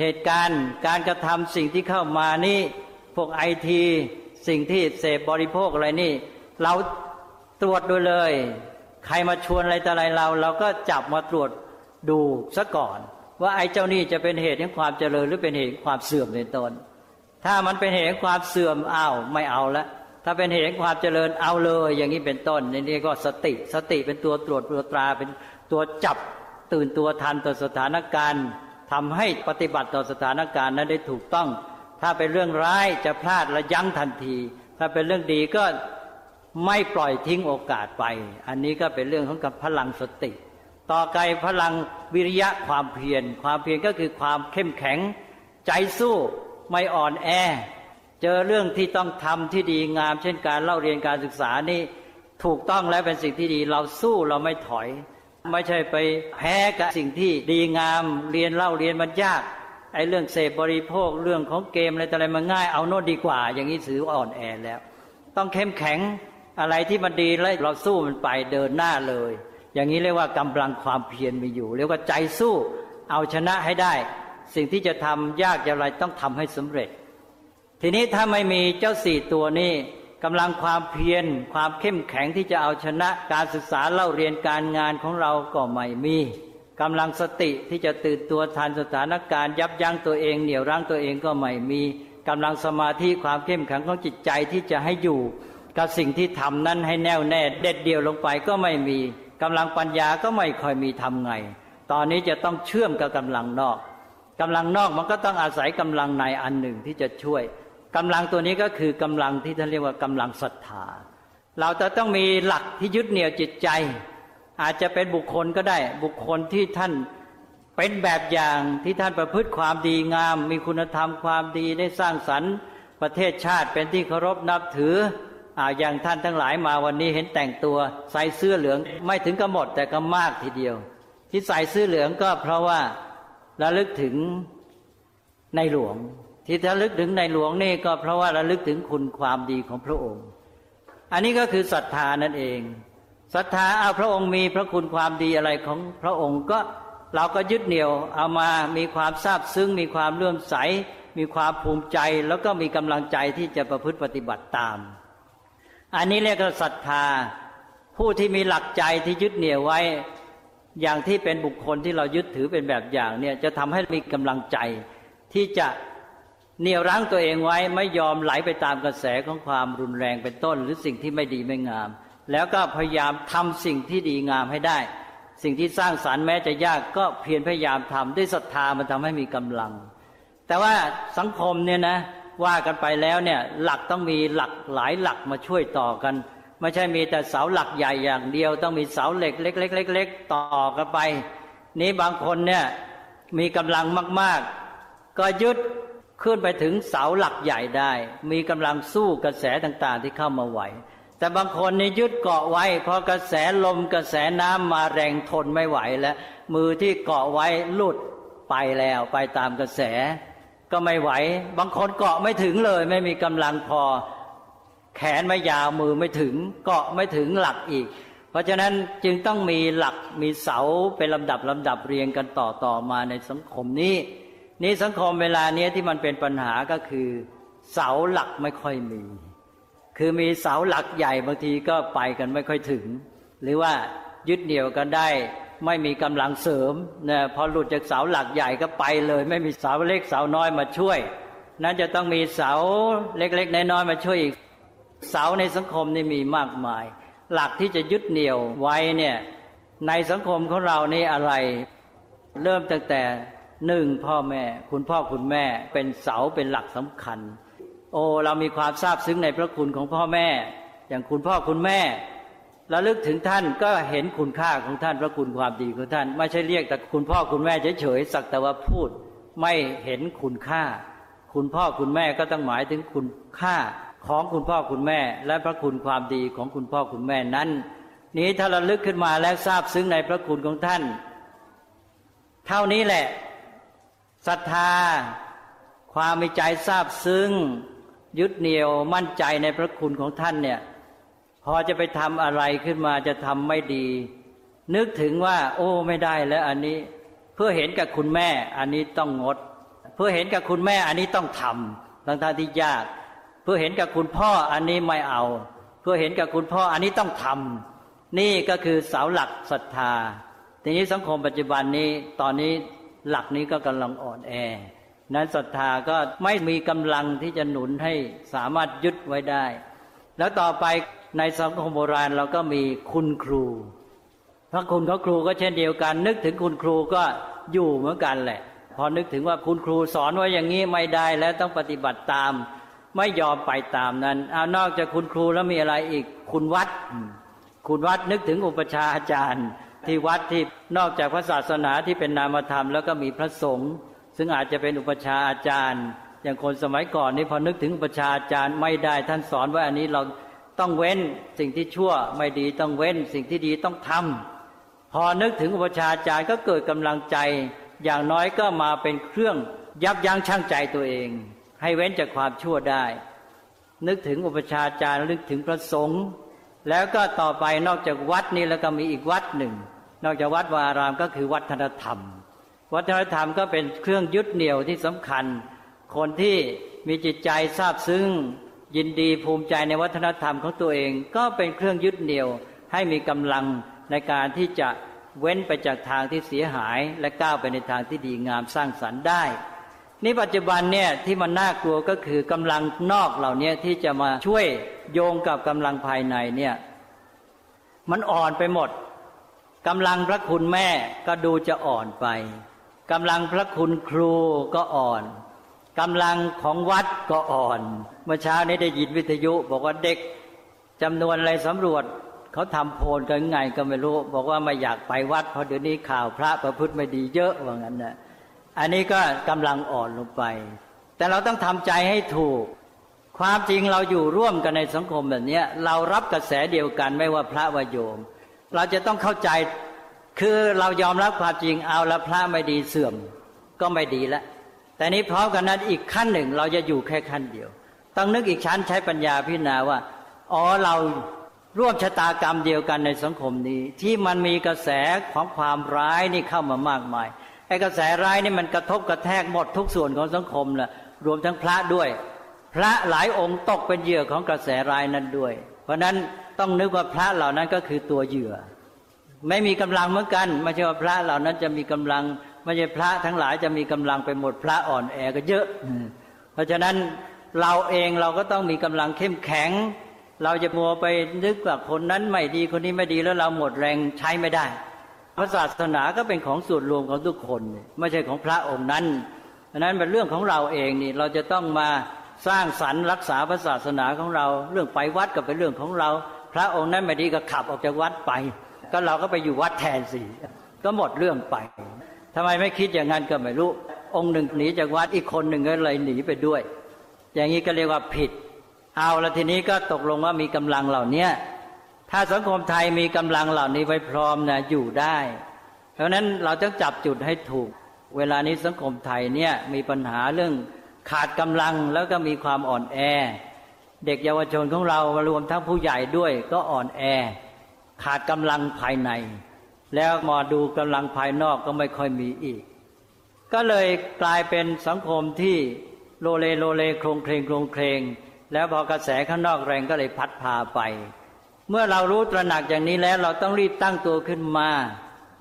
เหตุการณ์การกระทำสิ่งที่เข้ามานี่พวกไอทีสิ่งที่เสพบริโภคอะไรนี่ เราตรวจดูเลย ใครมาชวนอะไรแต่อะไรเรา เราก็จับมาตรวจดูซะก่อน ว่าไอ้เจ้านี่จะเป็นเหตุแห่งความเจริญหรือเป็นเหตุความเสื่อมในตนถ้ามันเป็นเหตุแห่งความเสื่อมอ้าวไม่เอาละ ถ้าเป็นเหตุแห่งความเจริญเอาเลย อย่างนี้เป็นต้นในี่ก็สติสติเป็นตัวตรวจตัวตราเป็นตัวจับตื่นตัวทันต่อสถานการณ์ทำให้ปฏิบัติต่อสถานการณ์นั้นได้ถูกต้อง ถ้าเป็นเรื่องร้ายจะพลาดระยั้งทันที ถ้าเป็นเรื่องดีก็ไม่ปล่อยทิ้งโอกาสไป อันนี้ก็เป็นเรื่องของกับพลังสติ ต่อไกพลังวิริยะความเพียรความเพียรก็คือความเข้มแข็ง ใจสู้ไม่อ่อนแอ เจอเรื่องที่ต้องทำที่ดีงาม เช่นการเล่าเรียนการศึกษานี่ถูกต้องและเป็นสิ่งที่ดีเราสู้เราไม่ถอย ไม่ใช่ไปแพ้กับสิ่งที่ดีงามเรียนเล่าเรียนมันยากไอ้เรื่องเสพบริโภคเรื่องของเกมอะไรแต่อะไรมันง่ายเอาโน่นดีกว่า อย่างนี้ถืออ่อนแอแล้ว ต้องเข้มแข็งอะไรที่มันดีแล้วเราสู้มันไปเดินหน้าเลย อย่างนี้เรียกว่ากำลังความเพียรมีอยู่ เรียกว่าใจสู้เอาชนะให้ได้ สิ่งที่จะทำยากอย่างไรต้องทำให้สำเร็จ ทีนี้ถ้าไม่มีเจ้าสี่ตัวนี้กำลังความเพียรความเข้มแข็งที่จะเอาชนะการศึกษาเล่าเรียนการงานของเราก็ไม่มีกำลังสติที่จะตื่นตัวทันสถานการณ์ยับยั้งตัวเองเหนี่ยวรั้งตัวเองก็ไม่มีกำลังสมาธิความเข้มแข็งของจิตใจที่จะให้อยู่ กับสิ่งที่ทำนั้นให้แน่วแน่เด็ดเดี่ยวลงไปก็ไม่มีกำลังปัญญาก็ไม่ค่อยมีทำไง ตอนนี้จะต้องเชื่อมกับกำลังนอกกำลังนอกมันก็ต้องอาศัยกำลังในอันหนึ่งที่จะช่วย กำลังตัวนี้ก็คือกำลังที่ท่านเรียกว่ากำลังศรัทธา เราจะต้องมีหลักที่ยึดเหนี่ยวจิตใจ อาจจะเป็นบุคคลก็ได้ บุคคลที่ท่านเป็นแบบอย่างที่ท่านประพฤติความดีงาม มีคุณธรรมความดีได้สร้างสรรค์ประเทศชาติเป็นที่เคารพนับถือออย่างท่านทั้งหลายมาวันนี้เห็นแต่งตัวใส่เสื้อเหลืองไม่ถึงกับหมดแต่ก็มากทีเดียว ที่ใส่เสื้อเหลืองก็เพราะว่าระลึกถึงในหลวง ที่ระลึกถึงในหลวงนี่ก็เพราะว่าระลึกถึงคุณความดีของพระองค์ อันนี้ก็คือศรัทธานั่นเองศรัทธาเอาพระองค์มีพระคุณความดีอะไรของพระองค์ก็เราก็ยึดเหนี่ยวเอามามีความซาบซึ้งมีความเลื่อมใส มีความภูมิใจแล้วก็มีกำลังใจที่จะประพฤติปฏิบัติตาม อันนี้เรียกว่าศรัทธาผู้ที่มีหลักใจที่ยึดเหนี่ยวไว้อย่างที่เป็นบุคคลที่เรายึดถือเป็นแบบอย่างเนี่ยจะทำให้มีกำลังใจที่จะ เหนี่ยวรั้งตัวเองไว้ไม่ยอมไหลไปตามกระแสของความรุนแรงเป็นต้น หรือสิ่งที่ไม่ดีไม่งาม แล้วก็พยายามทำสิ่งที่ดีงามให้ได้ สิ่งที่สร้างสารรค์แม้จะยากก็เพียรพยายามทำด้วยศรัทธามันทำให้มีกำลัง แต่ว่าสังคมเนี่ยนะว่ากันไปแล้วเนี่ยหลักต้องมีหลักหลายหลักมาช่วยต่อกัน ไม่ใช่มีแต่เสาหลักใหญ่อย่างเดียว ต้องมีเสาเหล็กเล็กๆต่อกันไป นี้บางคนเนี่ยมีกำลังมาก ๆ ก็ยึด ขึ้นไปถึงเสาหลักใหญ่ได้ มีกำลังสู้กระแสต่างๆที่เข้ามาไหว แต่บางคนนี่ยึดเกาะไว้พอกระแสลมกระแสน้ำมาแรงทนไม่ไหวแล้ว มือที่เกาะไว้หลุดไปแล้วไปตามกระแส ก็ไม่ไหว บางคนเกาะไม่ถึงเลย ไม่มีกำลังพอ แขนไม่ยาวมือไม่ถึง เกาะไม่ถึงหลักอีก เพราะฉะนั้นจึงต้องมีหลักมีเสาเป็นลำดับลำดับเรียงกันต่อต่อมาในสังคมนี้ นี่สังคมเวลานี้ที่มันเป็นปัญหาก็คือ เสาหลักไม่ค่อยมี คือมีเสาหลักใหญ่บางทีก็ไปกันไม่ค่อยถึง หรือว่ายึดเหนี่ยวกันได้ไม่มีกำลังเสริมนะพอหลุดจากเสาหลักใหญ่ก็ไปเลย ไม่มีเสาเล็กเสาน้อยมาช่วย นั้นจะต้องมีเสาเล็กๆน้อยๆมาช่วยอีก เสาในสังคมนี่มีมากมาย หลักที่จะยึดเหนี่ยวไว้เนี่ยในสังคมของเรานี่อะไร เริ่มตั้งแต่ หนึ่งพ่อแม่ คุณพ่อคุณแม่เป็นเสาเป็นหลักสำคัญ โอ้เรามีความซาบซึ้งในพระคุณของพ่อแม่ อย่างคุณพ่อคุณแม่ระลึกถึงท่านก็เห็นคุณค่าของท่านพระคุณความดีของท่าน ไม่ใช่เรียกแต่คุณพ่อคุณแม่เฉยๆสักแต่ว่าพูดไม่เห็นคุณค่า คุณพ่อคุณแม่ก็ต้องหมายถึงคุณค่าของคุณพ่อคุณแม่ และพระคุณความดีของคุณพ่อคุณแม่นั้น นี้ถ้าระลึกขึ้นมาแล้วทราบซึ้งในพระคุณของท่าน เท่านี้แหละ ศรัทธา ความมีใจทราบซึ้ง ยึดเหนี่ยวมั่นใจในพระคุณของท่านเนี่ย พอจะไปทำอะไรขึ้นมาจะทำไม่ดี นึกถึงว่า โอ้ไม่ได้แล้วอันนี้เพื่อเห็นกับคุณแม่ อันนี้ต้องงด เพื่อเห็นกับคุณแม่อันนี้ต้องทำทั้งทที่ยาก เพื่อเห็นกับคุณพ่ออันนี้ไม่เอา เพื่อเห็นกับคุณพ่ออันนี้ต้องทำนี่ก็คือเสาหลักศรัทธา ทีนี้สังคมปัจจุบันนี้ตอนนี้ หลักนี้ก็กำลังอ่อนแอ นั้นศรัทธาก็ไม่มีกำลังที่จะหนุนให้สามารถยึดไว้ได้ แล้วต่อไปในสังคมโบราณเราก็มีคุณครูพระคุณของครูก็เช่นเดียวกัน นึกถึงคุณครูก็อยู่เหมือนกันแหละ พอนึกถึงว่าคุณครูสอนไว้อย่างนี้ไม่ได้แล้วต้องปฏิบัติตาม ไม่ยอมไปตามนั้นเอานอกจากคุณครูแล้วมีอะไรอีก คุณวัด คุณวัดนึกถึงอุปชาอาจารย์ ที่วัดที่นอกจากพระศาสนาที่เป็นนามธรรม แล้วก็มีพระสงฆ์ซึ่งอาจจะเป็นอุปชาอาจารย์ อย่างคนสมัยก่อนนี่พอนึกถึงอุปชาอาจารย์ไม่ได้ท่านสอนว่าอันนี้เราต้องเว้นสิ่งที่ชั่วไม่ดีต้องเว้น สิ่งที่ดีต้องทำพอนึกถึงอุปชาอาจารย์ก็เกิดกำลังใจ อย่างน้อยก็มาเป็นเครื่องยับยั้งชั่งใจตัวเอง ให้เว้นจากความชั่วได้ นึกถึงอุปชาอาจารย์นึกถึงพระสงฆ์ แล้วก็ต่อไปนอกจากวัดนี้แล้วก็มีอีกวัดหนึ่ง นอกจากวัดวารามก็คือวัฒนธรรม วัฒนธรรมก็เป็นเครื่องยึดเหนี่ยวที่สำคัญ คนที่มีจิตใจซาบซึ้งยินดีภูมิใจในวัฒนธรรมของตัวเอง ก็เป็นเครื่องยึดเหนี่ยว ให้มีกำลังในการที่จะเว้นไปจากทางที่เสียหายและก้าวไปในทางที่ดีงามสร้างสรรค์ได้ นี่ปัจจุบันเนี่ยที่มันน่ากลัวก็คือกำลังนอกเหล่านี้ที่จะมาช่วยโยงกับกำลังภายในเนี่ย มันอ่อนไปหมดกำลังพระคุณแม่ก็ดูจะอ่อนไปกำลังพระคุณครูก็อ่อนกำลังของวัดก็อ่อน เมื่อเช้านี้ได้ยินวิทยุ บอกว่าเด็กจำนวนอะไรสำรวจเขาทำโพลกันไงก็ไม่รู้ บอกว่าไม่อยากไปวัด เพราะเดี๋ยวนี้ข่าวพระประพฤติไม่ดีเยอะว่างั้นนะ อันนี้ก็กำลังอ่อนลงไป แต่เราต้องทำใจให้ถูก ความจริงเราอยู่ร่วมกันในสังคมแบบนี้เรารับกระแสเดียวกันไม่ว่าพระวโยม เราจะต้องเข้าใจคือเรายอมรับความจริงเอาล้วพระไม่ดีเสื่อมก็ไม่ดีแล้วแต่นี้พร้อมกันนั้นอีกขั้นหนึ่งเราจะอยู่แค่ขั้นเดียว ต้องนึกอีกชั้นใช้ปัญญาพิจารณาว่าอ๋อเราร่วมชะตากรรมเดียวกันในสังคมนี้ ที่มันมีกระแสของความร้ายนี่เข้ามามากมาย ไอ้กระแสร้ายนี่มันกระทบกระแทกหมดทุกส่วนของสังคมแหละรวมทั้งพระด้วย พระหลายองค์ตกเป็นเหยื่อของกระแสร้ายนั้นด้วย เพราะนั้นต้องนึกว่าพระเหล่านั้นก็คือตัวเหยื่อ ไม่มีกำลังเหมือนกันไม่ใช่ว่าพระเหล่านั้นจะมีกำลังไม่ใช่พระทั้งหลายจะมีกำลังไปหมดพระอ่อนแอก็เยอะ เพราะฉะนั้นเราเองเราก็ต้องมีกำลังเข้มแข็ง เราจะมัวไปนึกว่าคนนั้นไม่ดีคนนี้ไม่ดีแล้วเราหมดแรงใช้ไม่ได้ พระศาสนาก็เป็นของส่วนรวมของทุกคน ไม่ใช่ของพระองค์นั้นดังนั้นเป็นเรื่องของเราเองนี่เราจะต้องมาสร้างสรรค์รักษาพระศาสนาของเรา เรื่องไปวัดก็เป็นเรื่องของเรา พระองค์นั้นไม่ดีก็ขับออกจากวัดไป ก็เราก็ไปอยู่วัดแทนสิก็หมดเรื่องไปทำไมไม่คิดอย่างนั้นก็ไม่รู้ องค์หนึ่งหนีจากวัดอีกคนหนึ่งก็เลยหนีไปด้วย อย่างนี้ก็เรียกว่าผิด เอาแล้วทีนี้ก็ตกลงว่ามีกำลังเหล่านี้ ถ้าสังคมไทยมีกำลังเหล่านี้ไว้พร้อมนะอยู่ได้ เพราะนั้นเราต้องจับจุดให้ถูก เวลานี้สังคมไทยเนี่ยมีปัญหาเรื่องขาดกำลังแล้วก็มีความอ่อนแอ เด็กเยาวชนของเรารวมทั้งผู้ใหญ่ด้วยก็อ่อนแอ ขาดกำลังภายใน แล้วมาดูกำลังภายนอกก็ไม่ค่อยมีอีก ก็เลยกลายเป็นสังคมที่โลเลโลเลโครงเครงโครงเครงแล้วพอกระแสข้างนอกแรงก็เลยพัดพาไป เมื่อเรารู้ตระหนักอย่างนี้แล้ว เราต้องรีบตั้งตัวขึ้นมา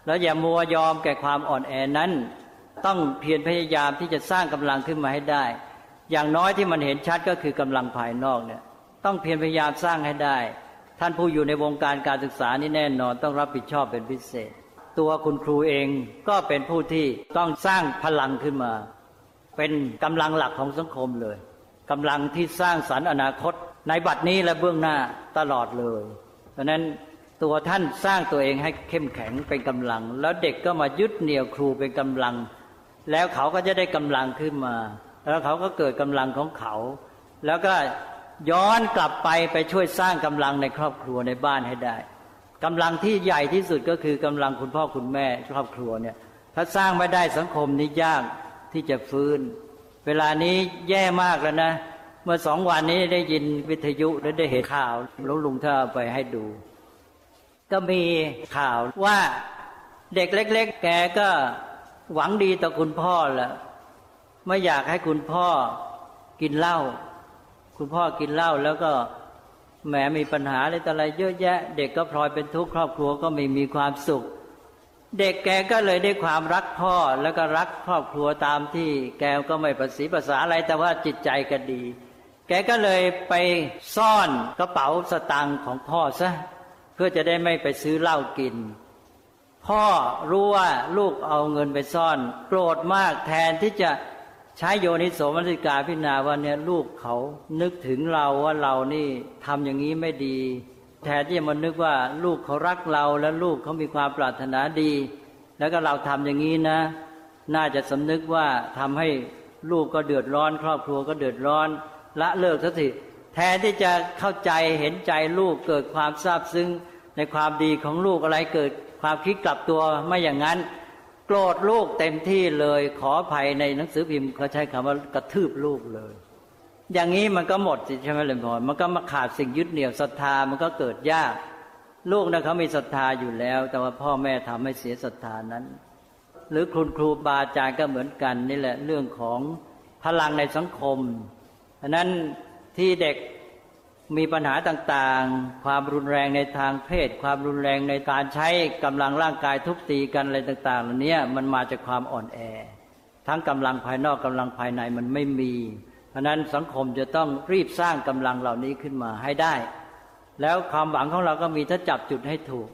แล้วอย่ามัวยอมแก่ความอ่อนแอนั้น ต้องเพียรพยายามที่จะสร้างกำลังขึ้นมาให้ได้ อย่างน้อยที่มันเห็นชัดก็คือกำลังภายนอกเนี่ย ต้องเพียรพยายามสร้างให้ได้ ท่านผู้อยู่ในวงการการศึกษานี่แน่นอนต้องรับผิดชอบเป็นพิเศษ ตัวคุณครูเองก็เป็นผู้ที่ต้องสร้างพลังขึ้นมา เป็นกำลังหลักของสังคมเลยกำลังที่สร้างสรรค์อนาคตในบัดนี้และเบื้องหน้า ตลอดเลยเพราะนั้นตัวท่านสร้างตัวเองให้เข้มแข็งเป็นกำลัง แล้วเด็กก็มายึดเหนี่ยวครูเป็นกำลัง แล้วเขาก็จะได้กำลังขึ้นมา แล้วเขาก็เกิดกำลังของเขา แล้วก็ย้อนกลับไปไปช่วยสร้างกำลังในครอบครัวในบ้านให้ได้กำลังที่ใหญ่ที่สุดก็คือกำลังคุณพ่อคุณแม่ครอบครัวเนี่ย ถ้าสร้างไม่ได้สังคมนี้ยากที่จะฟื้น เวลานี้แย่มากแล้วนะ เมื่อสองวันนี้ได้ยินวิทยุและได้เห็นข่าวลุงลุงถ้าไปให้ดู ก็มีข่าวว่าเด็กเล็ก ๆ แกก็หวังดีต่อคุณพ่อแหละไม่อยากให้คุณพ่อกินเหล้าคุณพ่อกินเหล้าแล้วก็แหมมีปัญหาอะไรต่ออะไรเยอะแยะ เด็กก็พลอยเป็นทุกข์ครอบครัวก็ไม่มีความสุข เด็กแกก็เลยได้ความรักพ่อแล้วก็รักครอบครัวตามที่แกก็ไม่ประสีภาษาอะไรแต่ว่าจิตใจก็ดี แกก็เลยไปซ่อนกระเป๋าสตางค์ของพ่อซะเพื่อจะได้ไม่ไปซื้อเหล้ากิน พ่อรู้ว่าลูกเอาเงินไปซ่อน โกรธมากแทนที่จะใช้โยนิโสมนสิกาพิจารณาว่าเนี่ยลูกเขานึกถึงเราว่าเรานี่ทำอย่างนี้ไม่ดี แทนที่จะมานึกว่าลูกเขารักเราแล้วลูกเขามีความปรารถนาดี แล้วก็เราทำอย่างนี้นะ น่าจะสำนึกว่าทำให้ลูกก็เดือดร้อน ครอบครัวก็เดือดร้อน ละเลิกสักทีแทนที่จะเข้าใจเห็นใจลูกเกิดความซาบซึ้งในความดีของลูกอะไรเกิดความคิดกลับตัวไม่อย่างนั้น โกรธลูกเต็มที่เลยขออภัยในหนังสือพิมพ์เขาใช้คำว่ากระทืบลูกเลย อย่างนี้มันก็หมดสิใช่ไหมเลยพอมันก็มาขาดสิ่งยึดเหนี่ยวศรัทธามันก็เกิดยาก ลูกนะเขามีศรัทธาอยู่แล้ว แต่ว่าพ่อแม่ทำให้เสียศรัทธานั้น หรือคุณครูบาอาจารย์ก็เหมือนกันนี่แหละเรื่องของพลังในสังคม อันนั้นที่เด็กมีปัญหาต่างๆ ความรุนแรงในทางเพศ ความรุนแรงในการใช้กำลังร่างกายทุบตีกันอะไรต่างๆเหล่านี้มันมาจากความอ่อนแอ ทั้งกำลังภายนอกกำลังภายในมันไม่มี เพราะนั้นสังคมจะต้องรีบสร้างกำลังเหล่านี้ขึ้นมาให้ได้ แล้วความหวังของเราก็มีถ้าจับจุดให้ถูก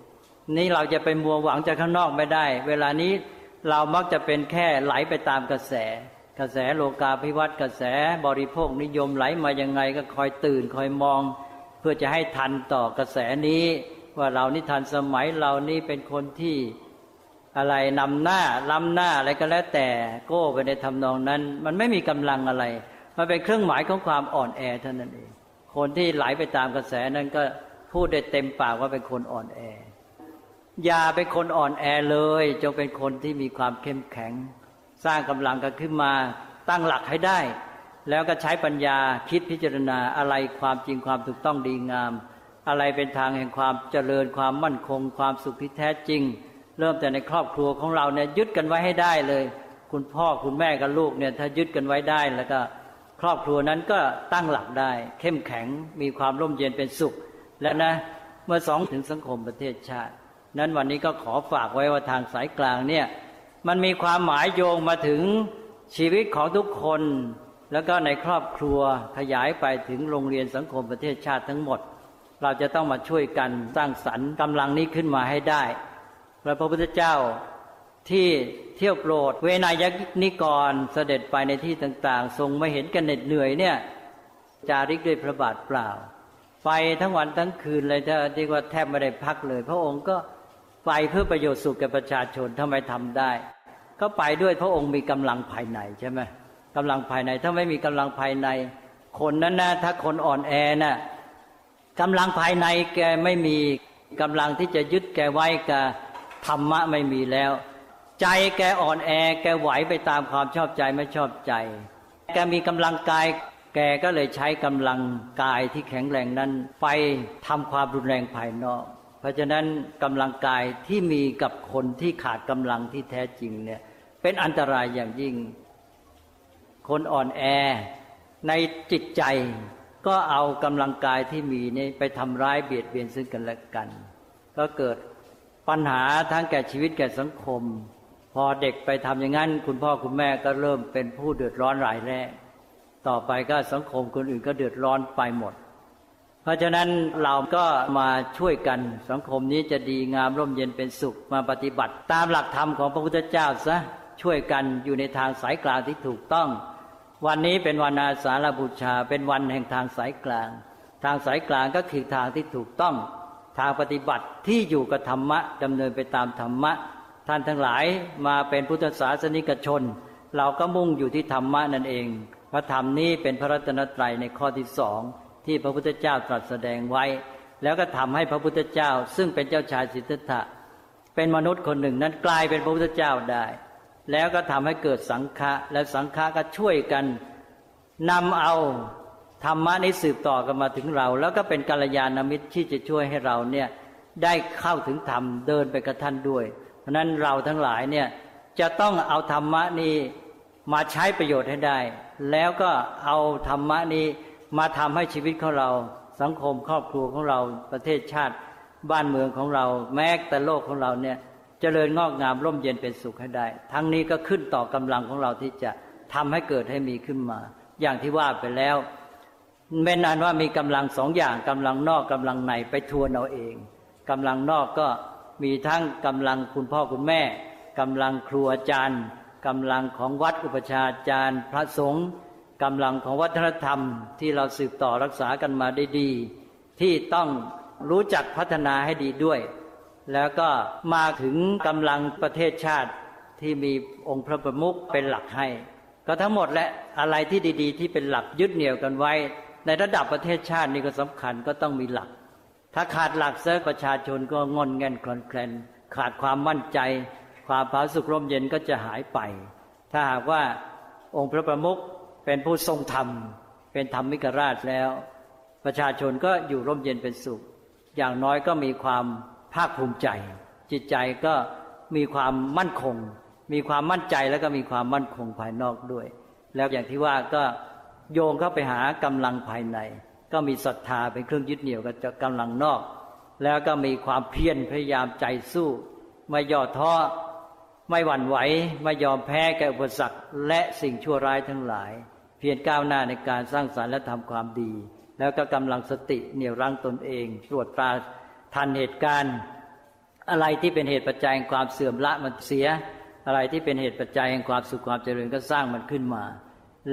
นี่เราจะไปมัวหวังจากข้างนอกไม่ได้ เวลานี้เรามักจะเป็นแค่ไหลไปตามกระแส กระแสโลกาภิวัตน์กระแสบริโภคนิยมไหลมายังไงก็คอยตื่นคอยมอง เพื่อจะให้ทันต่อกระแสนี้ ว่าเรานี่ทันสมัยเรานี่เป็นคนที่อะไรนำหน้าล้ำหน้าอะไรก็แล้วแต่โก้ไปในทำนองนั้น มันไม่มีกำลังอะไรมันเป็นเครื่องหมายของความอ่อนแอเท่านั้นเอง คนที่ไหลไปตามกระแสนั้นก็พูดได้เต็มปากว่าเป็นคนอ่อนแอ อย่าเป็นคนอ่อนแอเลย จงเป็นคนที่มีความเข้มแข็ง สร้างกำลังกันขึ้นมาตั้งหลักให้ได้ แล้วก็ใช้ปัญญาคิดพิจารณาอะไรความจริงความถูกต้องดีงาม อะไรเป็นทางแห่งความเจริญความมั่นคง ความสุขที่แท้จริง เริ่มแต่ในครอบครัวของเราเนี่ยยึดกันไว้ให้ได้เลย คุณพ่อคุณแม่กับลูกเนี่ยถ้ายึดกันไว้ได้แล้วก็ครอบครัวนั้นก็ตั้งหลักได้ เข้มแข็งมีความร่มเย็นเป็นสุข และนะ เมื่อสองถึงสังคมประเทศชาติ นั้นวันนี้ก็ขอฝากไว้ว่าทางสายกลางเนี่ย มันมีความหมายโยงมาถึงชีวิตของทุกคน แล้วก็ในครอบครัวขยายไปถึงโรงเรียนสังคมประเทศชาติทั้งหมด เราจะต้องมาช่วยกันสร้างสรรค์กำลังนี้ขึ้นมาให้ได้พระพุทธเจ้าที่เที่ยวโปรด เวนายนิกรเสด็จไปในที่ต่างๆ ทรงไม่เห็นกันเหน็ดเหนื่อยเนี่ยจาริกด้วยพระบาทเปล่า ไปทั้งวันทั้งคืนเลยถ้าที่ว่าแทบไม่ได้พักเลย พระองค์ก็ไปเพื่อประโยชน์สุขแก่ประชาชนทำไมทำได้ ก็ไปด้วยพระองค์มีกำลังภายในใช่ไหมกำลังภายใน ถ้าไม่มีกำลังภายใน คนนั้นนะถ้าคนอ่อนแอนะ่ะกำลังภายในแกไม่มีกำลังที่จะยึดแกไว้กับธรรมะไม่มีแล้ว ใจแกอ่อนแอ แกไหวไปตามความชอบใจไม่ชอบใจ แกมีกำลังกายแกก็เลยใช้กำลังกายที่แข็งแรงนั้น ไปทำความรุนแรงภายนอก เพราะฉะนั้นกำลังกายที่มีกับคนที่ขาดกำลังที่แท้จริงเนี่ย เป็นอันตรายอย่างยิ่ง คนอ่อนแอในจิตใจก็เอากำลังกายที่มีนี่ไปทำร้ายเบียดเบียนซึ่งกันและกัน ก็เกิดปัญหาทั้งแก่ชีวิตแก่สังคม พอเด็กไปทำอย่างนั้น คุณพ่อคุณแม่ก็เริ่มเป็นผู้เดือดร้อนรายแรก ต่อไปก็สังคมคนอื่นก็เดือดร้อนไปหมด เพราะฉะนั้นเราก็มาช่วยกันสังคมนี้จะดีงามร่มเย็นเป็นสุขมาปฏิบัติ ตามหลักธรรมของพระพุทธเจ้าซะ ช่วยกันอยู่ในทางสายกลางที่ถูกต้อง วันนี้เป็นวันอาสาฬบูชา เป็นวันแห่งทางสายกลาง ทางสายกลางก็คือทางที่ถูกต้อง ทางปฏิบัติที่อยู่กับธรรมะดำเนินไปตามธรรมะ ท่านทั้งหลายมาเป็นพุทธศาสนิกชน เราก็มุ่งอยู่ที่ธรรมะนั่นเอง พระธรรมนี้เป็นพระรัตนตรัยในข้อที่สองที่พระพุทธเจ้าตรัสแสดงไว้ แล้วก็ทำให้พระพุทธเจ้า ซึ่งเป็นเจ้าชายสิทธัตถะเป็นมนุษย์คนหนึ่งนั้นกลายเป็นพระพุทธเจ้าได้ แล้วก็ทำให้เกิดสังฆะและสังฆะก็ช่วยกันนำเอาธรรมะนี้สืบต่อกันมาถึงเรา แล้วก็เป็นกัลยาณมิตรที่จะช่วยให้เราเนี่ยได้เข้าถึงธรรมเดินไปกับท่านด้วย เพราะนั้นเราทั้งหลายเนี่ยจะต้องเอาธรรมะนี้มาใช้ประโยชน์ให้ได้ แล้วก็เอาธรรมะนี้มาทำให้ชีวิตของเรา สังคมครอบครัวของเราประเทศชาติบ้านเมืองของเรา แม้แต่โลกของเราเนี่ย เจริญงอกงามร่มเย็นเป็นสุขให้ได้ ทั้งนี้ก็ขึ้นต่อกำลังของเราที่จะทำให้เกิดให้มีขึ้นมา อย่างที่ว่าไปแล้วเป็นอันว่ามีกำลังสองอย่างกำลังนอกกำลังในไปทวนเอาเองกำลังนอกก็มีทั้งกำลังคุณพ่อคุณแม่กำลังครูอาจารย์กำลังของวัดอุปชาจารย์ พระสงฆ์กำลังของวัฒนธรรมที่เราสืบต่อรักษากันมาได้ดี ที่ต้องรู้จักพัฒนาให้ดีด้วย แล้วก็มาถึงกำลังประเทศชาติที่มีองค์พระประมุขเป็นหลักให้ ก็ทั้งหมดและอะไรที่ดี ๆ ที่เป็นหลักยึดเหนี่ยวกันไว้ ในระดับประเทศชาตินี่ก็สำคัญก็ต้องมีหลัก ถ้าขาดหลักเซิร์ประชาชนก็งอนแงนคลอนแคลนขาดความมั่นใจ ความผาสุกร่มเย็นก็จะหายไป ถ้าหากว่าองค์พระประมุขเป็นผู้ทรงธรรม เป็นธรรมิกราชแล้ว ประชาชนก็อยู่ร่มเย็นเป็นสุข อย่างน้อยก็มีความ ภาคภูมิใจ จิตใจก็มีความมั่นคง มีความมั่นใจแล้วก็มีความมั่นคงภายนอกด้วย แล้วอย่างที่ว่าก็โยงเข้าไปหากำลังภายใน ก็มีศรัทธาเป็นเครื่องยึดเหนี่ยวกับกำลังนอก แล้วก็มีความเพียรพยายามใจสู้ ไม่ย่อท้อไม่หวั่นไหวไม่ยอมแพ้แก่อุปสรรคและสิ่งชั่วร้ายทั้งหลาย เพียรก้าวหน้าในการสร้างสารรค์และทำความดี แล้วก็กำลังสติเหนี่ยวรั้งตนเอง ตรวจตรา ทันเหตุการณ์ อะไรที่เป็นเหตุปัจจัยแห่งความเสื่อมละมันเสีย อะไรที่เป็นเหตุปัจจัยแห่งความสุขความเจริญก็สร้างมันขึ้นมา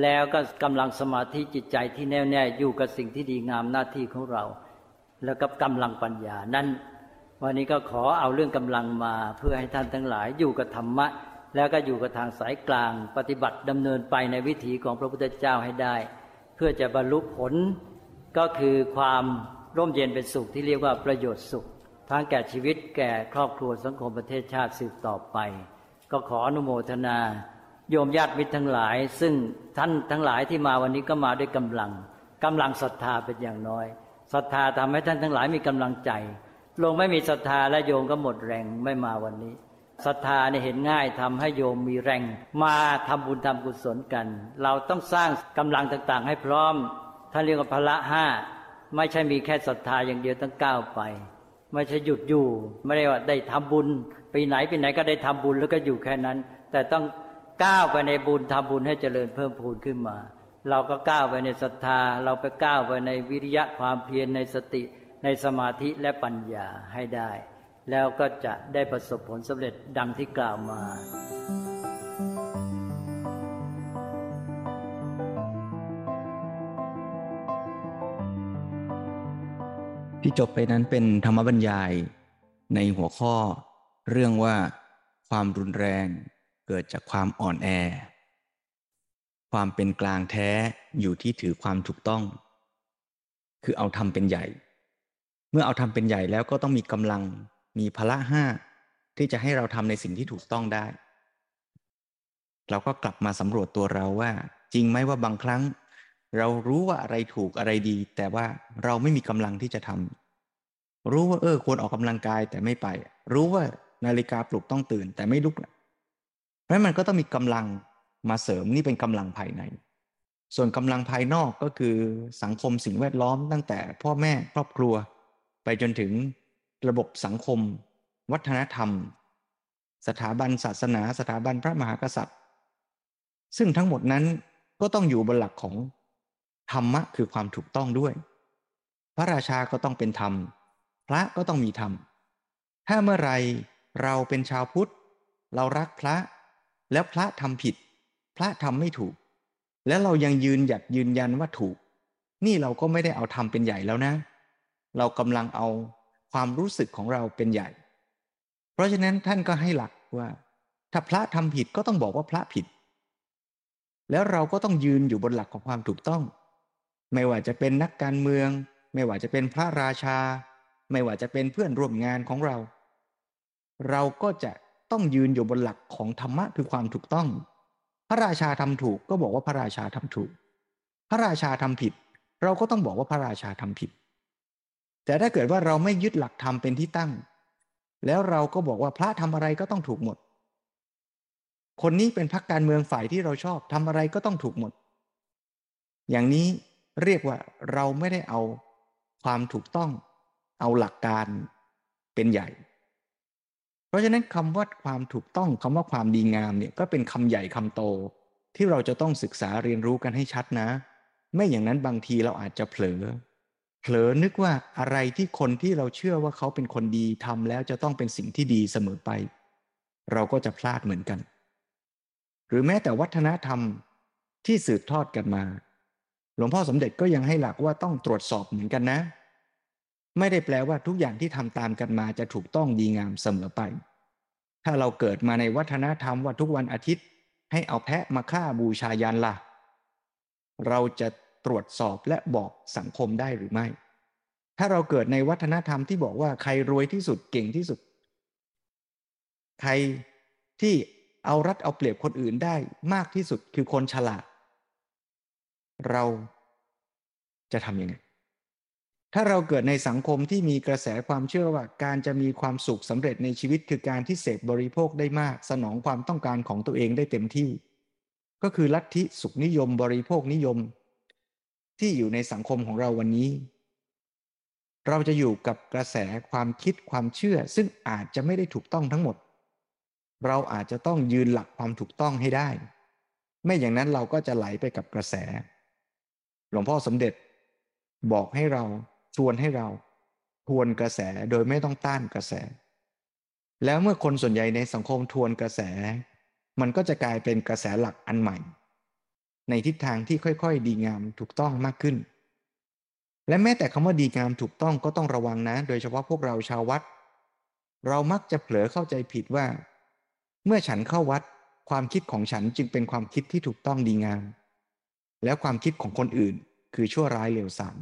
แล้วก็กำลังสมาธิจิตใจที่แน่วแน่อยู่กับสิ่งที่ดีงามหน้าที่ของเรา แล้วก็กำลังปัญญานั้นวันนี้ก็ขอเอาเรื่องกำลังมาเพื่อให้ท่านทั้งหลายอยู่กับธรรมะ แล้วก็อยู่กับทางสายกลาง ปฏิบัติดำเนินไปในวิถีของพระพุทธเจ้าให้ได้ เพื่อจะบรรลุผลก็คือความ ร่มเย็นเป็นสุขที่เรียกว่าประโยชน์สุขทั้งแก่ชีวิตแก่ครอบครัวสังคมประเทศชาติสืบต่อไป ก็ขออนุโมทนา โยมญาติมิตรทั้งหลาย ซึ่งท่านทั้งหลายที่มาวันนี้ก็มาด้วยกำลังกำลังศรัทธาเป็นอย่างน้อยศรัทธาทำให้ท่านทั้งหลายมีกำลังใจลงไม่มีศรัทธาและโยมก็หมดแรงไม่มาวันนี้ศรัทธาเนี่ยเห็นง่ายทำให้โยมมีแรง มาทำบุญทำกุศลกัน เราต้องสร้างกำลังต่างๆ ให้พร้อมท่านเรียกว่าพละห้า ไม่ใช่มีแค่ศรัทธาอย่างเดียวต้องก้าวไป ไม่ใช่หยุดอยู่ ไม่ได้ว่าได้ทำบุญไปไหนไปไหนก็ได้ทำบุญแล้วก็อยู่แค่นั้น แต่ต้องก้าวไปในบุญทำบุญให้เจริญเพิ่มพูนขึ้นมา เราก็ก้าวไปในศรัทธา เราไปก้าวไปในวิริยะความเพียรในสติในสมาธิและปัญญาให้ได้ แล้วก็จะได้ประสบผลสำเร็จดังที่กล่าวมา ที่จบไปนั้นเป็นธรรมบรรยายในหัวข้อ เรื่องว่าความรุนแรงเกิดจากความอ่อนแอ ความเป็นกลางแท้อยู่ที่ถือความถูกต้อง คือเอาทำเป็นใหญ่ เมื่อเอาทำเป็นใหญ่แล้วก็ต้องมีกำลังมีพละห้าที่จะให้เราทำในสิ่งที่ถูกต้องได้ เราก็กลับมาสำรวจตัวเราว่า จริงไหมว่าบางครั้ง เรารู้ว่าอะไรถูกอะไรดี แต่ว่าเราไม่มีกำลังที่จะทำรู้ว่าเออ ควรออกกำลังกายแต่ไม่ไป รู้ว่านาฬิกาปลุกต้องตื่น แต่ไม่ลุกเพราะมันก็ต้องมีกำลังมาเสริมนี่เป็นกำลังภายใน ส่วนกำลังภายนอกก็คือสังคมสิ่งแวดล้อมตั้งแต่พ่อแม่ครอบครัว ไปจนถึงระบบสังคม วัฒนธรรม สถาบันศาสนา สถาบันพระมหากษัตริย์ ซึ่งทั้งหมดนั้นก็ต้องอยู่บนหลักของ ธรรมะคือความถูกต้องด้วย พระราชาก็ต้องเป็นธรรม พระก็ต้องมีธรรม ถ้าเมื่อไรเราเป็นชาวพุทธ เรารักพระ แล้วพระทำผิด พระทำไม่ถูก แล้วเรายังยืนหยัดยืนยันว่าถูก นี่เราก็ไม่ได้เอาธรรมเป็นใหญ่แล้วนะ เรากำลังเอาความรู้สึกของเราเป็นใหญ่ เพราะฉะนั้นท่านก็ให้หลักว่า ถ้าพระทำผิดก็ต้องบอกว่าพระผิด แล้วเราก็ต้องยืนอยู่บนหลักของความถูกต้อง ไม่ว่าจะเป็นนักการเมือง ไม่ว่าจะเป็นพระราชา ไม่ว่าจะเป็นเพื่อนร่วมงานของเรา เราก็จะต้องยืนอยู่บนหลักของธรรมะคือความถูกต้อง พระราชาทำถูกก็บอกว่าพระราชาทำถูก พระราชาทำผิด เราก็ต้องบอกว่าพระราชาทำผิด แต่ถ้าเกิดว่าเราไม่ยึดหลักธรรมเป็นที่ตั้ง แล้วเราก็บอกว่าพระทำอะไรก็ต้องถูกหมด คนนี้เป็นพรรคการเมืองฝ่ายที่เราชอบทำอะไรก็ต้องถูกหมด อย่างนี้ เรียกว่าเราไม่ได้เอาความถูกต้องเอาหลักการเป็นใหญ่ เพราะฉะนั้นคำว่าความถูกต้องคำว่าความดีงามเนี่ยก็เป็นคำใหญ่คำโต ที่เราจะต้องศึกษาเรียนรู้กันให้ชัดนะ ไม่อย่างนั้นบางทีเราอาจจะเผลอ เผลอนึกว่าอะไรที่คนที่เราเชื่อว่าเขาเป็นคนดีทำแล้วจะต้องเป็นสิ่งที่ดีเสมอไป เราก็จะพลาดเหมือนกัน หรือแม้แต่วัฒนธรรมที่สืบทอดกันมา หลวงพ่อสมเด็จก็ยังให้หลักว่าต้องตรวจสอบเหมือนกันนะ ไม่ได้แปลว่าทุกอย่างที่ทำตามกันมาจะถูกต้องดีงามเสมอไป ถ้าเราเกิดมาในวัฒนธรรมว่าทุกวันอาทิตย์ ให้เอาแพะมาฆ่าบูชายันละ่ะ เราจะตรวจสอบและบอกสังคมได้หรือไม่ ถ้าเราเกิดในวัฒนธรรมที่บอกว่าใครรวยที่สุดเก่งที่สุด ใครที่เอารัดเอาเปรียบคนอื่นได้มากที่สุดคือคนฉลาด เราจะทำยังไง ถ้าเราเกิดในสังคมที่มีกระแสความเชื่อว่า การจะมีความสุขสำเร็จในชีวิตคือการที่เสพบริโภคได้มาก สนองความต้องการของตัวเองได้เต็มที่ ก็คือลัทธิสุขนิยมบริโภคนิยม ที่อยู่ในสังคมของเราวันนี้ เราจะอยู่กับกระแสความคิดความเชื่อ ซึ่งอาจจะไม่ได้ถูกต้องทั้งหมด เราอาจจะต้องยืนหลักความถูกต้องให้ได้ ไม่อย่างนั้นเราก็จะไหลไปกับกระแส หลวงพ่อสมเด็จบอกให้เราชวนให้เราทวนกระแสโดยไม่ต้องต้านกระแส แล้วเมื่อคนส่วนใหญ่ในสังคมทวนกระแส มันก็จะกลายเป็นกระแสหลักอันใหม่ ในทิศทางที่ค่อยๆ ดีงามถูกต้องมากขึ้น และแม้แต่คำว่าดีงามถูกต้องก็ต้องระวังนะ โดยเฉพาะพวกเราชาววัด เรามักจะเผลอเข้าใจผิดว่า เมื่อฉันเข้าวัด ความคิดของฉันจึงเป็นความคิดที่ถูกต้องดีงาม แล้วความคิดของคนอื่นคือชั่วร้ายเลวทราม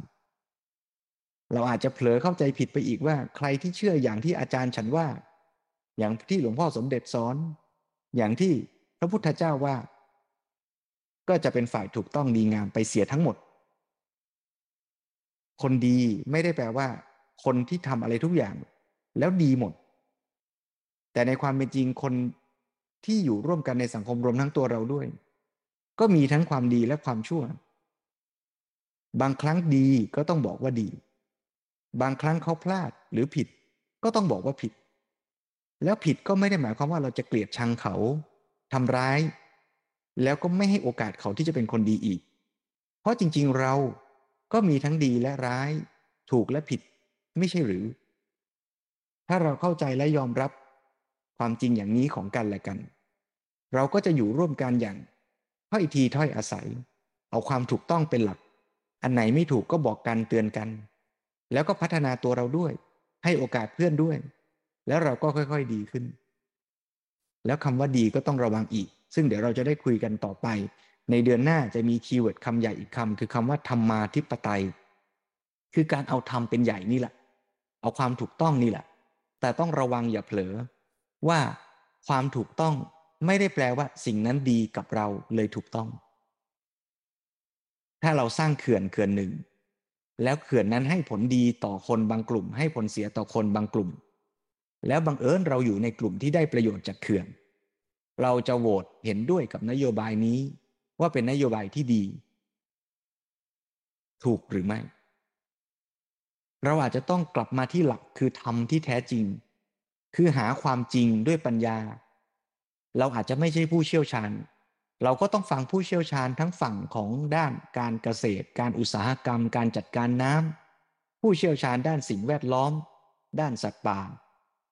เราอาจจะเผลอเข้าใจผิดไปอีกว่า ใครที่เชื่ออย่างที่อาจารย์ฉันว่า อย่างที่หลวงพ่อสมเด็จสอน อย่างที่พระพุทธเจ้าว่า ก็จะเป็นฝ่ายถูกต้องดีงามไปเสียทั้งหมด คนดีไม่ได้แปลว่า คนที่ทำอะไรทุกอย่าง แล้วดีหมด แต่ในความเป็นจริงคนที่อยู่ร่วมกันในสังคมรวมทั้งตัวเราด้วย ก็มีทั้งความดีและความชั่ว บางครั้งดีก็ต้องบอกว่าดี บางครั้งเขาพลาดหรือผิด ก็ต้องบอกว่าผิด แล้วผิดก็ไม่ได้หมายความว่าเราจะเกลียดชังเขาทำร้าย แล้วก็ไม่ให้โอกาสเขาที่จะเป็นคนดีอีก เพราะจริง ๆเราก็มีทั้งดีและร้าย ถูกและผิด ไม่ใช่หรือ ถ้าเราเข้าใจและยอมรับ ความจริงอย่างนี้ของกันและกัน เราก็จะอยู่ร่วมกันอย่าง ถ้อยทีถ้อยอาศัย เอาความถูกต้องเป็นหลัก อันไหนไม่ถูกก็บอกกันเตือนกัน แล้วก็พัฒนาตัวเราด้วย ให้โอกาสเพื่อนด้วย แล้วเราก็ค่อยๆดีขึ้น แล้วคำว่าดีก็ต้องระวังอีก ซึ่งเดี๋ยวเราจะได้คุยกันต่อไป ในเดือนหน้าจะมี keyword คำใหญ่อีกคำคือคำว่าธรรมาธิปไตย คือการเอาธรรมเป็นใหญ่นี่แหละ เอาความถูกต้องนี่แหละ แต่ต้องระวังอย่าเผลอว่าความถูกต้อง ไม่ได้แปลว่าสิ่งนั้นดีกับเราเลยถูกต้อง ถ้าเราสร้างเขื่อนเขื่อนหนึ่ง แล้วเขื่อนนั้นให้ผลดีต่อคนบางกลุ่ม ให้ผลเสียต่อคนบางกลุ่ม แล้วบังเอิญเราอยู่ในกลุ่มที่ได้ประโยชน์จากเขื่อน เราจะโหวตเห็นด้วยกับนโยบายนี้ ว่าเป็นนโยบายที่ดี ถูกหรือไม่ เราอาจจะต้องกลับมาที่หลักคือธรรมที่แท้จริง คือหาความจริงด้วยปัญญา เราอาจจะไม่ใช่ผู้เชี่ยวชาญ เราก็ต้องฟังผู้เชี่ยวชาญทั้งฝั่งของด้านการเกษตร การอุตสาหกรรม การจัดการน้ำผู้เชี่ยวชาญด้านสิ่งแวดล้อม ด้านสัตว์ป่า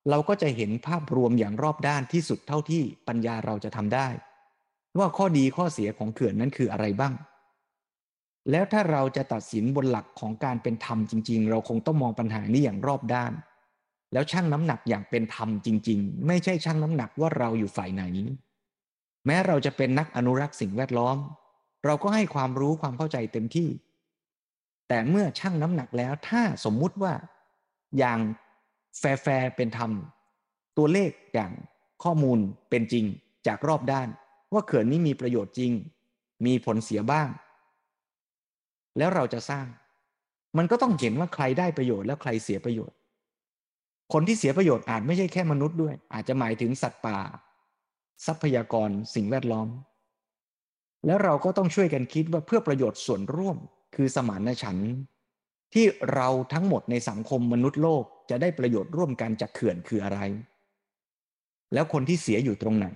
เราก็จะเห็นภาพรวมอย่างรอบด้านที่สุดเท่าที่ปัญญาเราจะทำได้ ว่าข้อดีข้อเสียของเขื่อนนั้นคืออะไรบ้าง แล้วถ้าเราจะตัดสินบนหลักของการเป็นธรรมจริง ๆ เราคงต้องมองปัญหานี้อย่างรอบด้าน แล้วชั่งน้ำหนักอย่างเป็นธรรมจริง ๆ ไม่ใช่ชั่งน้ำหนักว่าเราอยู่ฝ่ายไหน แม้เราจะเป็นนักอนุรักษ์สิ่งแวดล้อม เราก็ให้ความรู้ความเข้าใจเต็มที่ แต่เมื่อชั่งน้ำหนักแล้วถ้าสมมุติว่าอย่างแฟร์เป็นธรรม ตัวเลขอย่างข้อมูลเป็นจริงจากรอบด้าน ว่าเขื่อนนี้มีประโยชน์จริง มีผลเสียบ้าง แล้วเราจะสร้าง มันก็ต้องเห็นว่าใครได้ประโยชน์แล้วใครเสียประโยชน์ คนที่เสียประโยชน์อาจไม่ใช่แค่มนุษย์ด้วย อาจจะหมายถึงสัตว์ป่า ทรัพยากรสิ่งแวดล้อม แล้วเราก็ต้องช่วยกันคิดว่าเพื่อประโยชน์ส่วนร่วม คือสมานฉันท์ที่เราทั้งหมดในสังคมมนุษย์โลกจะได้ประโยชน์ร่วมกันจากเขื่อนคืออะไร แล้วคนที่เสียอยู่ตรงไหน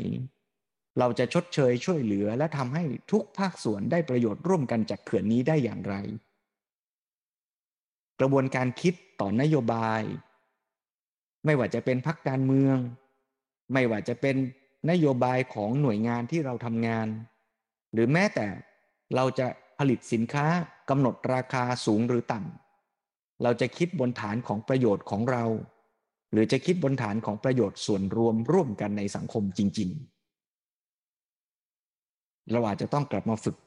เราจะชดเชยช่วยเหลือและทำให้ทุกภาคส่วนได้ประโยชน์ร่วมกันจากเขื่อนนี้ได้อย่างไร กระบวนการคิดต่อนโยบาย ไม่ว่าจะเป็นพักการเมือง ไม่ว่าจะเป็นนโยบายของหน่วยงานที่เราทำงาน หรือแม้แต่เราจะผลิตสินค้ากำหนดราคาสูงหรือต่ำเราจะคิดบนฐานของประโยชน์ของเรา หรือจะคิดบนฐานของประโยชน์ส่วนรวมร่วมกันในสังคมจริง ๆ เราอาจจะต้องกลับมาฝึก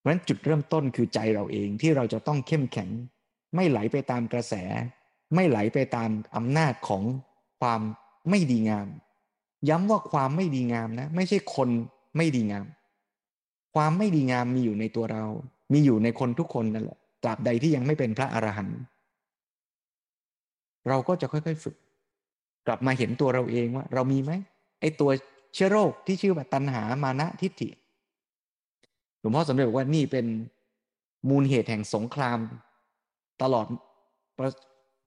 เพราะฉะนั้นจุดเริ่มต้นคือใจเราเองที่เราจะต้องเข้มแข็ง ไม่ไหลไปตามกระแส ไม่ไหลไปตามอำนาจของความไม่ดีงาม ย้ำว่าความไม่ดีงามนะ ไม่ใช่คนไม่ดีงาม ความไม่ดีงามมีอยู่ในตัวเรา มีอยู่ในคนทุกคนนั่นแหละตราบใดที่ยังไม่เป็นพระอรหันต์เราก็จะค่อยๆฝึก กลับมาเห็นตัวเราเองว่า เรามีไหมไอตัวเชื้อโรคที่ชื่อว่าตัณหามานะทิฏฐิหลวงพ่อสมเด็จบอกว่านี่เป็นมูลเหตุแห่งสงคราม ตลอด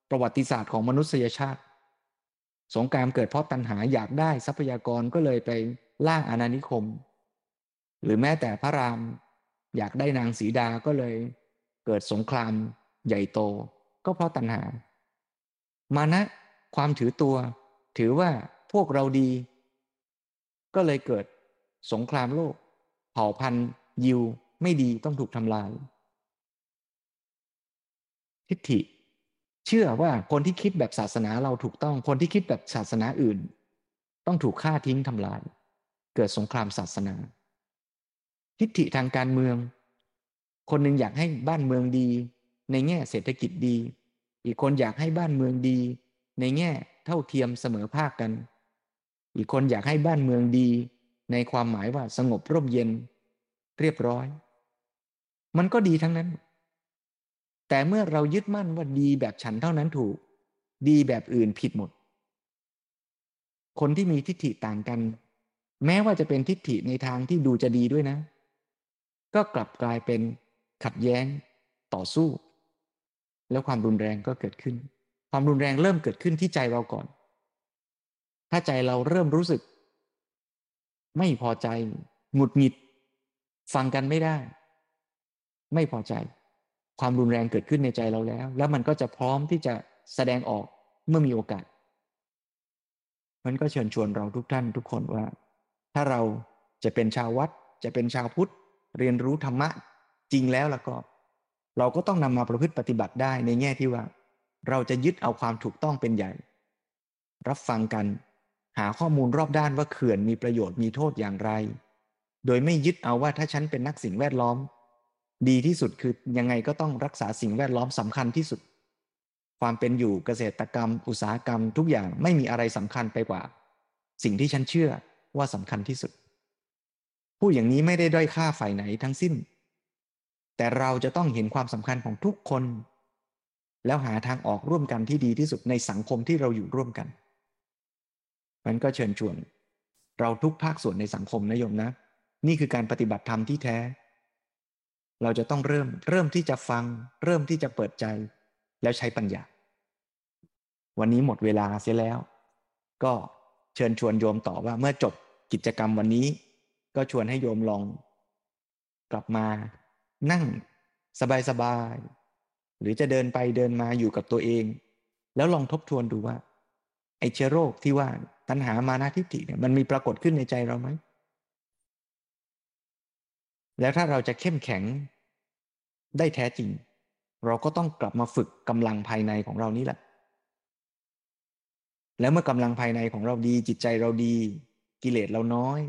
ประวัติศาสตร์ของมนุษยชาติ สงครามเกิดเพราะตัณหาอยากได้ทรัพยากรก็เลยไปล่าอาณานิคม หรือแม้แต่พระรามอยากได้นางสีดาก็เลยเกิดสงครามใหญ่โต ก็เพราะตัณหา มานะความถือตัว ถือว่าพวกเราดี ก็เลยเกิดสงครามโลก เผ่าพันธุ์ยิวไม่ดีต้องถูกทำลาย ทิฏฐิ เชื่อว่าคนที่คิดแบบศาสนาเราถูกต้อง คนที่คิดแบบศาสนาอื่น ต้องถูกฆ่าทิ้งทำลาย เกิดสงครามศาสนา ทิฏฐิทางการเมือง คนหนึ่งอยากให้บ้านเมืองดี ในแง่เศรษฐกิจดี อีกคนอยากให้บ้านเมืองดี ในแง่เท่าเทียมเสมอภาคกัน อีกคนอยากให้บ้านเมืองดี ในความหมายว่าสงบร่มเย็น เรียบร้อย มันก็ดีทั้งนั้น แต่เมื่อเรายึดมั่นว่าดีแบบฉันเท่านั้นถูก ดีแบบอื่นผิดหมด คนที่มีทิฏฐิต่างกัน แม้ว่าจะเป็นทิฏฐิในทางที่ดูจะดีด้วยนะ ก็กลับกลายเป็นขัดแย้งต่อสู้ แล้วความรุนแรงก็เกิดขึ้น ความรุนแรงเริ่มเกิดขึ้นที่ใจเราก่อน ถ้าใจเราเริ่มรู้สึก ไม่พอใจ หงุดหงิด ฟังกันไม่ได้ ไม่พอใจ ความรุนแรงเกิดขึ้นในใจเราแล้ว แล้วมันก็จะพร้อมที่จะแสดงออกเมื่อมีโอกาส มันก็เชิญชวนเราทุกท่านทุกคนว่า ถ้าเราจะเป็นชาววัดจะเป็นชาวพุทธ เรียนรู้ธรรมะจริงแล้วแล้วก็ เราก็ต้องนำมาประพฤติปฏิบัติได้ในแง่ที่ว่า เราจะยึดเอาความถูกต้องเป็นใหญ่ รับฟังกัน หาข้อมูลรอบด้านว่าเขื่อนมีประโยชน์มีโทษอย่างไร โดยไม่ยึดเอาว่าถ้าฉันเป็นนักสิ่งแวดล้อม ดีที่สุดคือยังไงก็ต้องรักษาสิ่งแวดล้อมสำคัญที่สุด ความเป็นอยู่เกษตรกรรม อุตสาหกรรม ทุกอย่างไม่มีอะไรสำคัญไปกว่า สิ่งที่ฉันเชื่อว่าสำคัญที่สุดผู้อย่างนี้ไม่ได้ด้อยค่าฝ่ายไหนทั้งสิ้น แต่เราจะต้องเห็นความสำคัญของทุกคน แล้วหาทางออกร่วมกันที่ดีที่สุดในสังคมที่เราอยู่ร่วมกัน มันก็เชิญชวน เราทุกภาคส่วนในสังคมนะโยมนะ นี่คือการปฏิบัติธรรมที่แท้ เราจะต้องเริ่มเริ่มที่จะฟัง เริ่มที่จะเปิดใจ แล้วใช้ปัญญา วันนี้หมดเวลาเสียแล้ว ก็เชิญชวนโยมต่อว่าเมื่อจบกิจกรรมวันนี้ ก็ชวนให้โยมลอง กลับมานั่งสบายๆหรือจะเดินไปเดินมาอยู่กับตัวเอง แล้วลองทบทวนดูว่า ไอเชื้อโรคที่ว่าตัณหามานาทิฏฐิเนี่ยมันมีปรากฏขึ้นในใจเราไหม แล้วถ้าเราจะเข้มแข็งได้แท้จริง เราก็ต้องกลับมาฝึกกำลังภายในของเรานี่แหละ แล้วเมื่อกำลังภายในของเราดี จิตใจเราดี กิเลสเราน้อย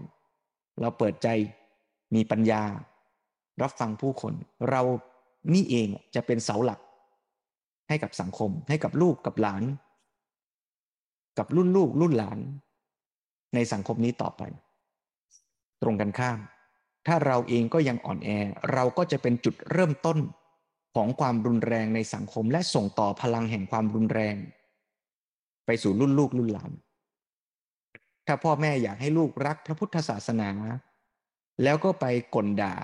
เราเปิดใจมีปัญญา รับฟังผู้คน เรานี่เองจะเป็นเสาหลัก ให้กับสังคม ให้กับลูกกับหลาน กับรุ่นลูกรุ่นหลาน ในสังคมนี้ต่อไป ตรงกันข้าม ถ้าเราเองก็ยังอ่อนแอ เราก็จะเป็นจุดเริ่มต้นของความรุนแรงในสังคม และส่งต่อพลังแห่งความรุนแรง ไปสู่รุ่นลูกรุ่นหลาน ถ้าพ่อแม่อยากให้ลูกรักพระพุทธศาสนา แล้วก็ไปกลด่า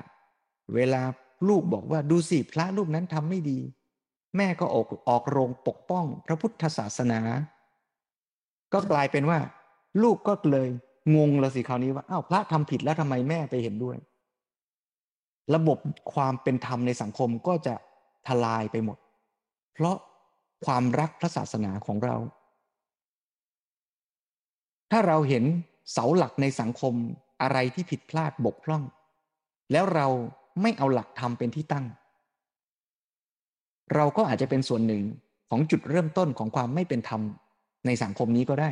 เวลาลูกบอกว่าดูสิพระรูปนั้นทำไม่ดี แม่ก็ออกออกโรงปกป้องพระพุทธศาสนา ก็กลายเป็นว่า ลูกก็เลยงงแล้วสิคราวนี้ว่าอ้าวพระทำผิดแล้วทำไมแม่ไปเห็นด้วย ระบบความเป็นธรรมในสังคมก็จะทลายไปหมด เพราะความรักพระศาสนาของเรา ถ้าเราเห็นเสาหลักในสังคมอะไรที่ผิดพลาดบกพร่อง แล้วเราไม่เอาหลักธรรมเป็นที่ตั้ง เราก็อาจจะเป็นส่วนหนึ่งของจุดเริ่มต้นของความไม่เป็นธรรมในสังคมนี้ก็ได้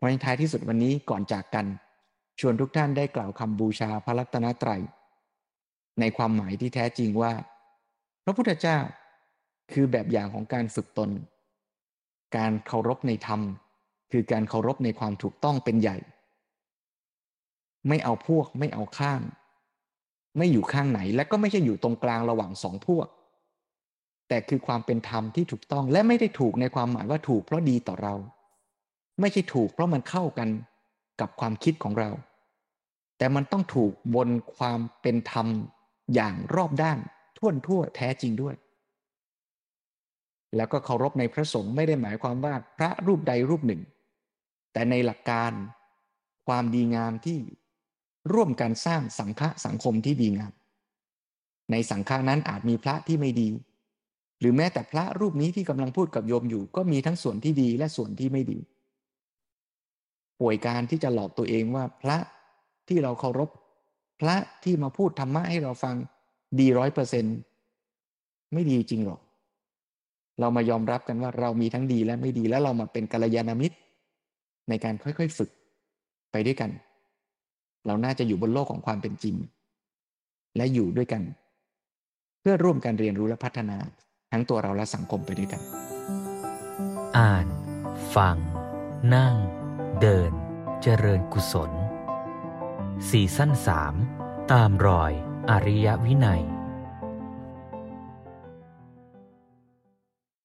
วันท้ายที่สุดวันนี้ก่อนจากกัน ชวนทุกท่านได้กล่าวคำบูชาพระรัตนตรัย ในความหมายที่แท้จริงว่า พระพุทธเจ้าคือแบบอย่างของการฝึกตน การเคารพในธรรม คือการเคารพในความถูกต้องเป็นใหญ่ ไม่เอาพวกไม่เอาข้าง ไม่อยู่ข้างไหนและก็ไม่ใช่อยู่ตรงกลางระหว่างสองพวก แต่คือความเป็นธรรมที่ถูกต้องและไม่ได้ถูกในความหมายว่าถูกเพราะดีต่อเรา ไม่ใช่ถูกเพราะมันเข้ากันกับความคิดของเรา แต่มันต้องถูกบนความเป็นธรรมอย่างรอบด้านท่วนทั่วแท้จริงด้วย แล้วก็เคารพในพระสงฆ์ไม่ได้หมายความว่าพระรูปใดรูปหนึ่ง แต่ในหลักการความดีงามที่ร่วมกันสร้างสังฆะสังคมที่ดีงาม ในสังฆานั้นอาจมีพระที่ไม่ดี หรือแม้แต่พระรูปนี้ที่กำลังพูดกับโยมอยู่ ก็มีทั้งส่วนที่ดีและส่วนที่ไม่ดี ป่วยการที่จะหลอกตัวเองว่าพระ ที่เราเคารพ พระที่มาพูดธรรมะให้เราฟังดีร้อยเปอร์เซ็นไม่ดีจริงหรอก เรามายอมรับกันว่าเรามีทั้งดีและไม่ดีแล้วเรามาเป็นกัลยาณมิตร ในการค่อยๆฝึกไปด้วยกัน เราน่าจะอยู่บนโลกของความเป็นจริง และอยู่ด้วยกัน เพื่อร่วมกันเรียนรู้และพัฒนาทั้งตัวเราและสังคมไปด้วยกัน อ่าน ฟัง นั่ง เดิน เจริญกุศล ซีซั่นสามตามรอยอริยวินัย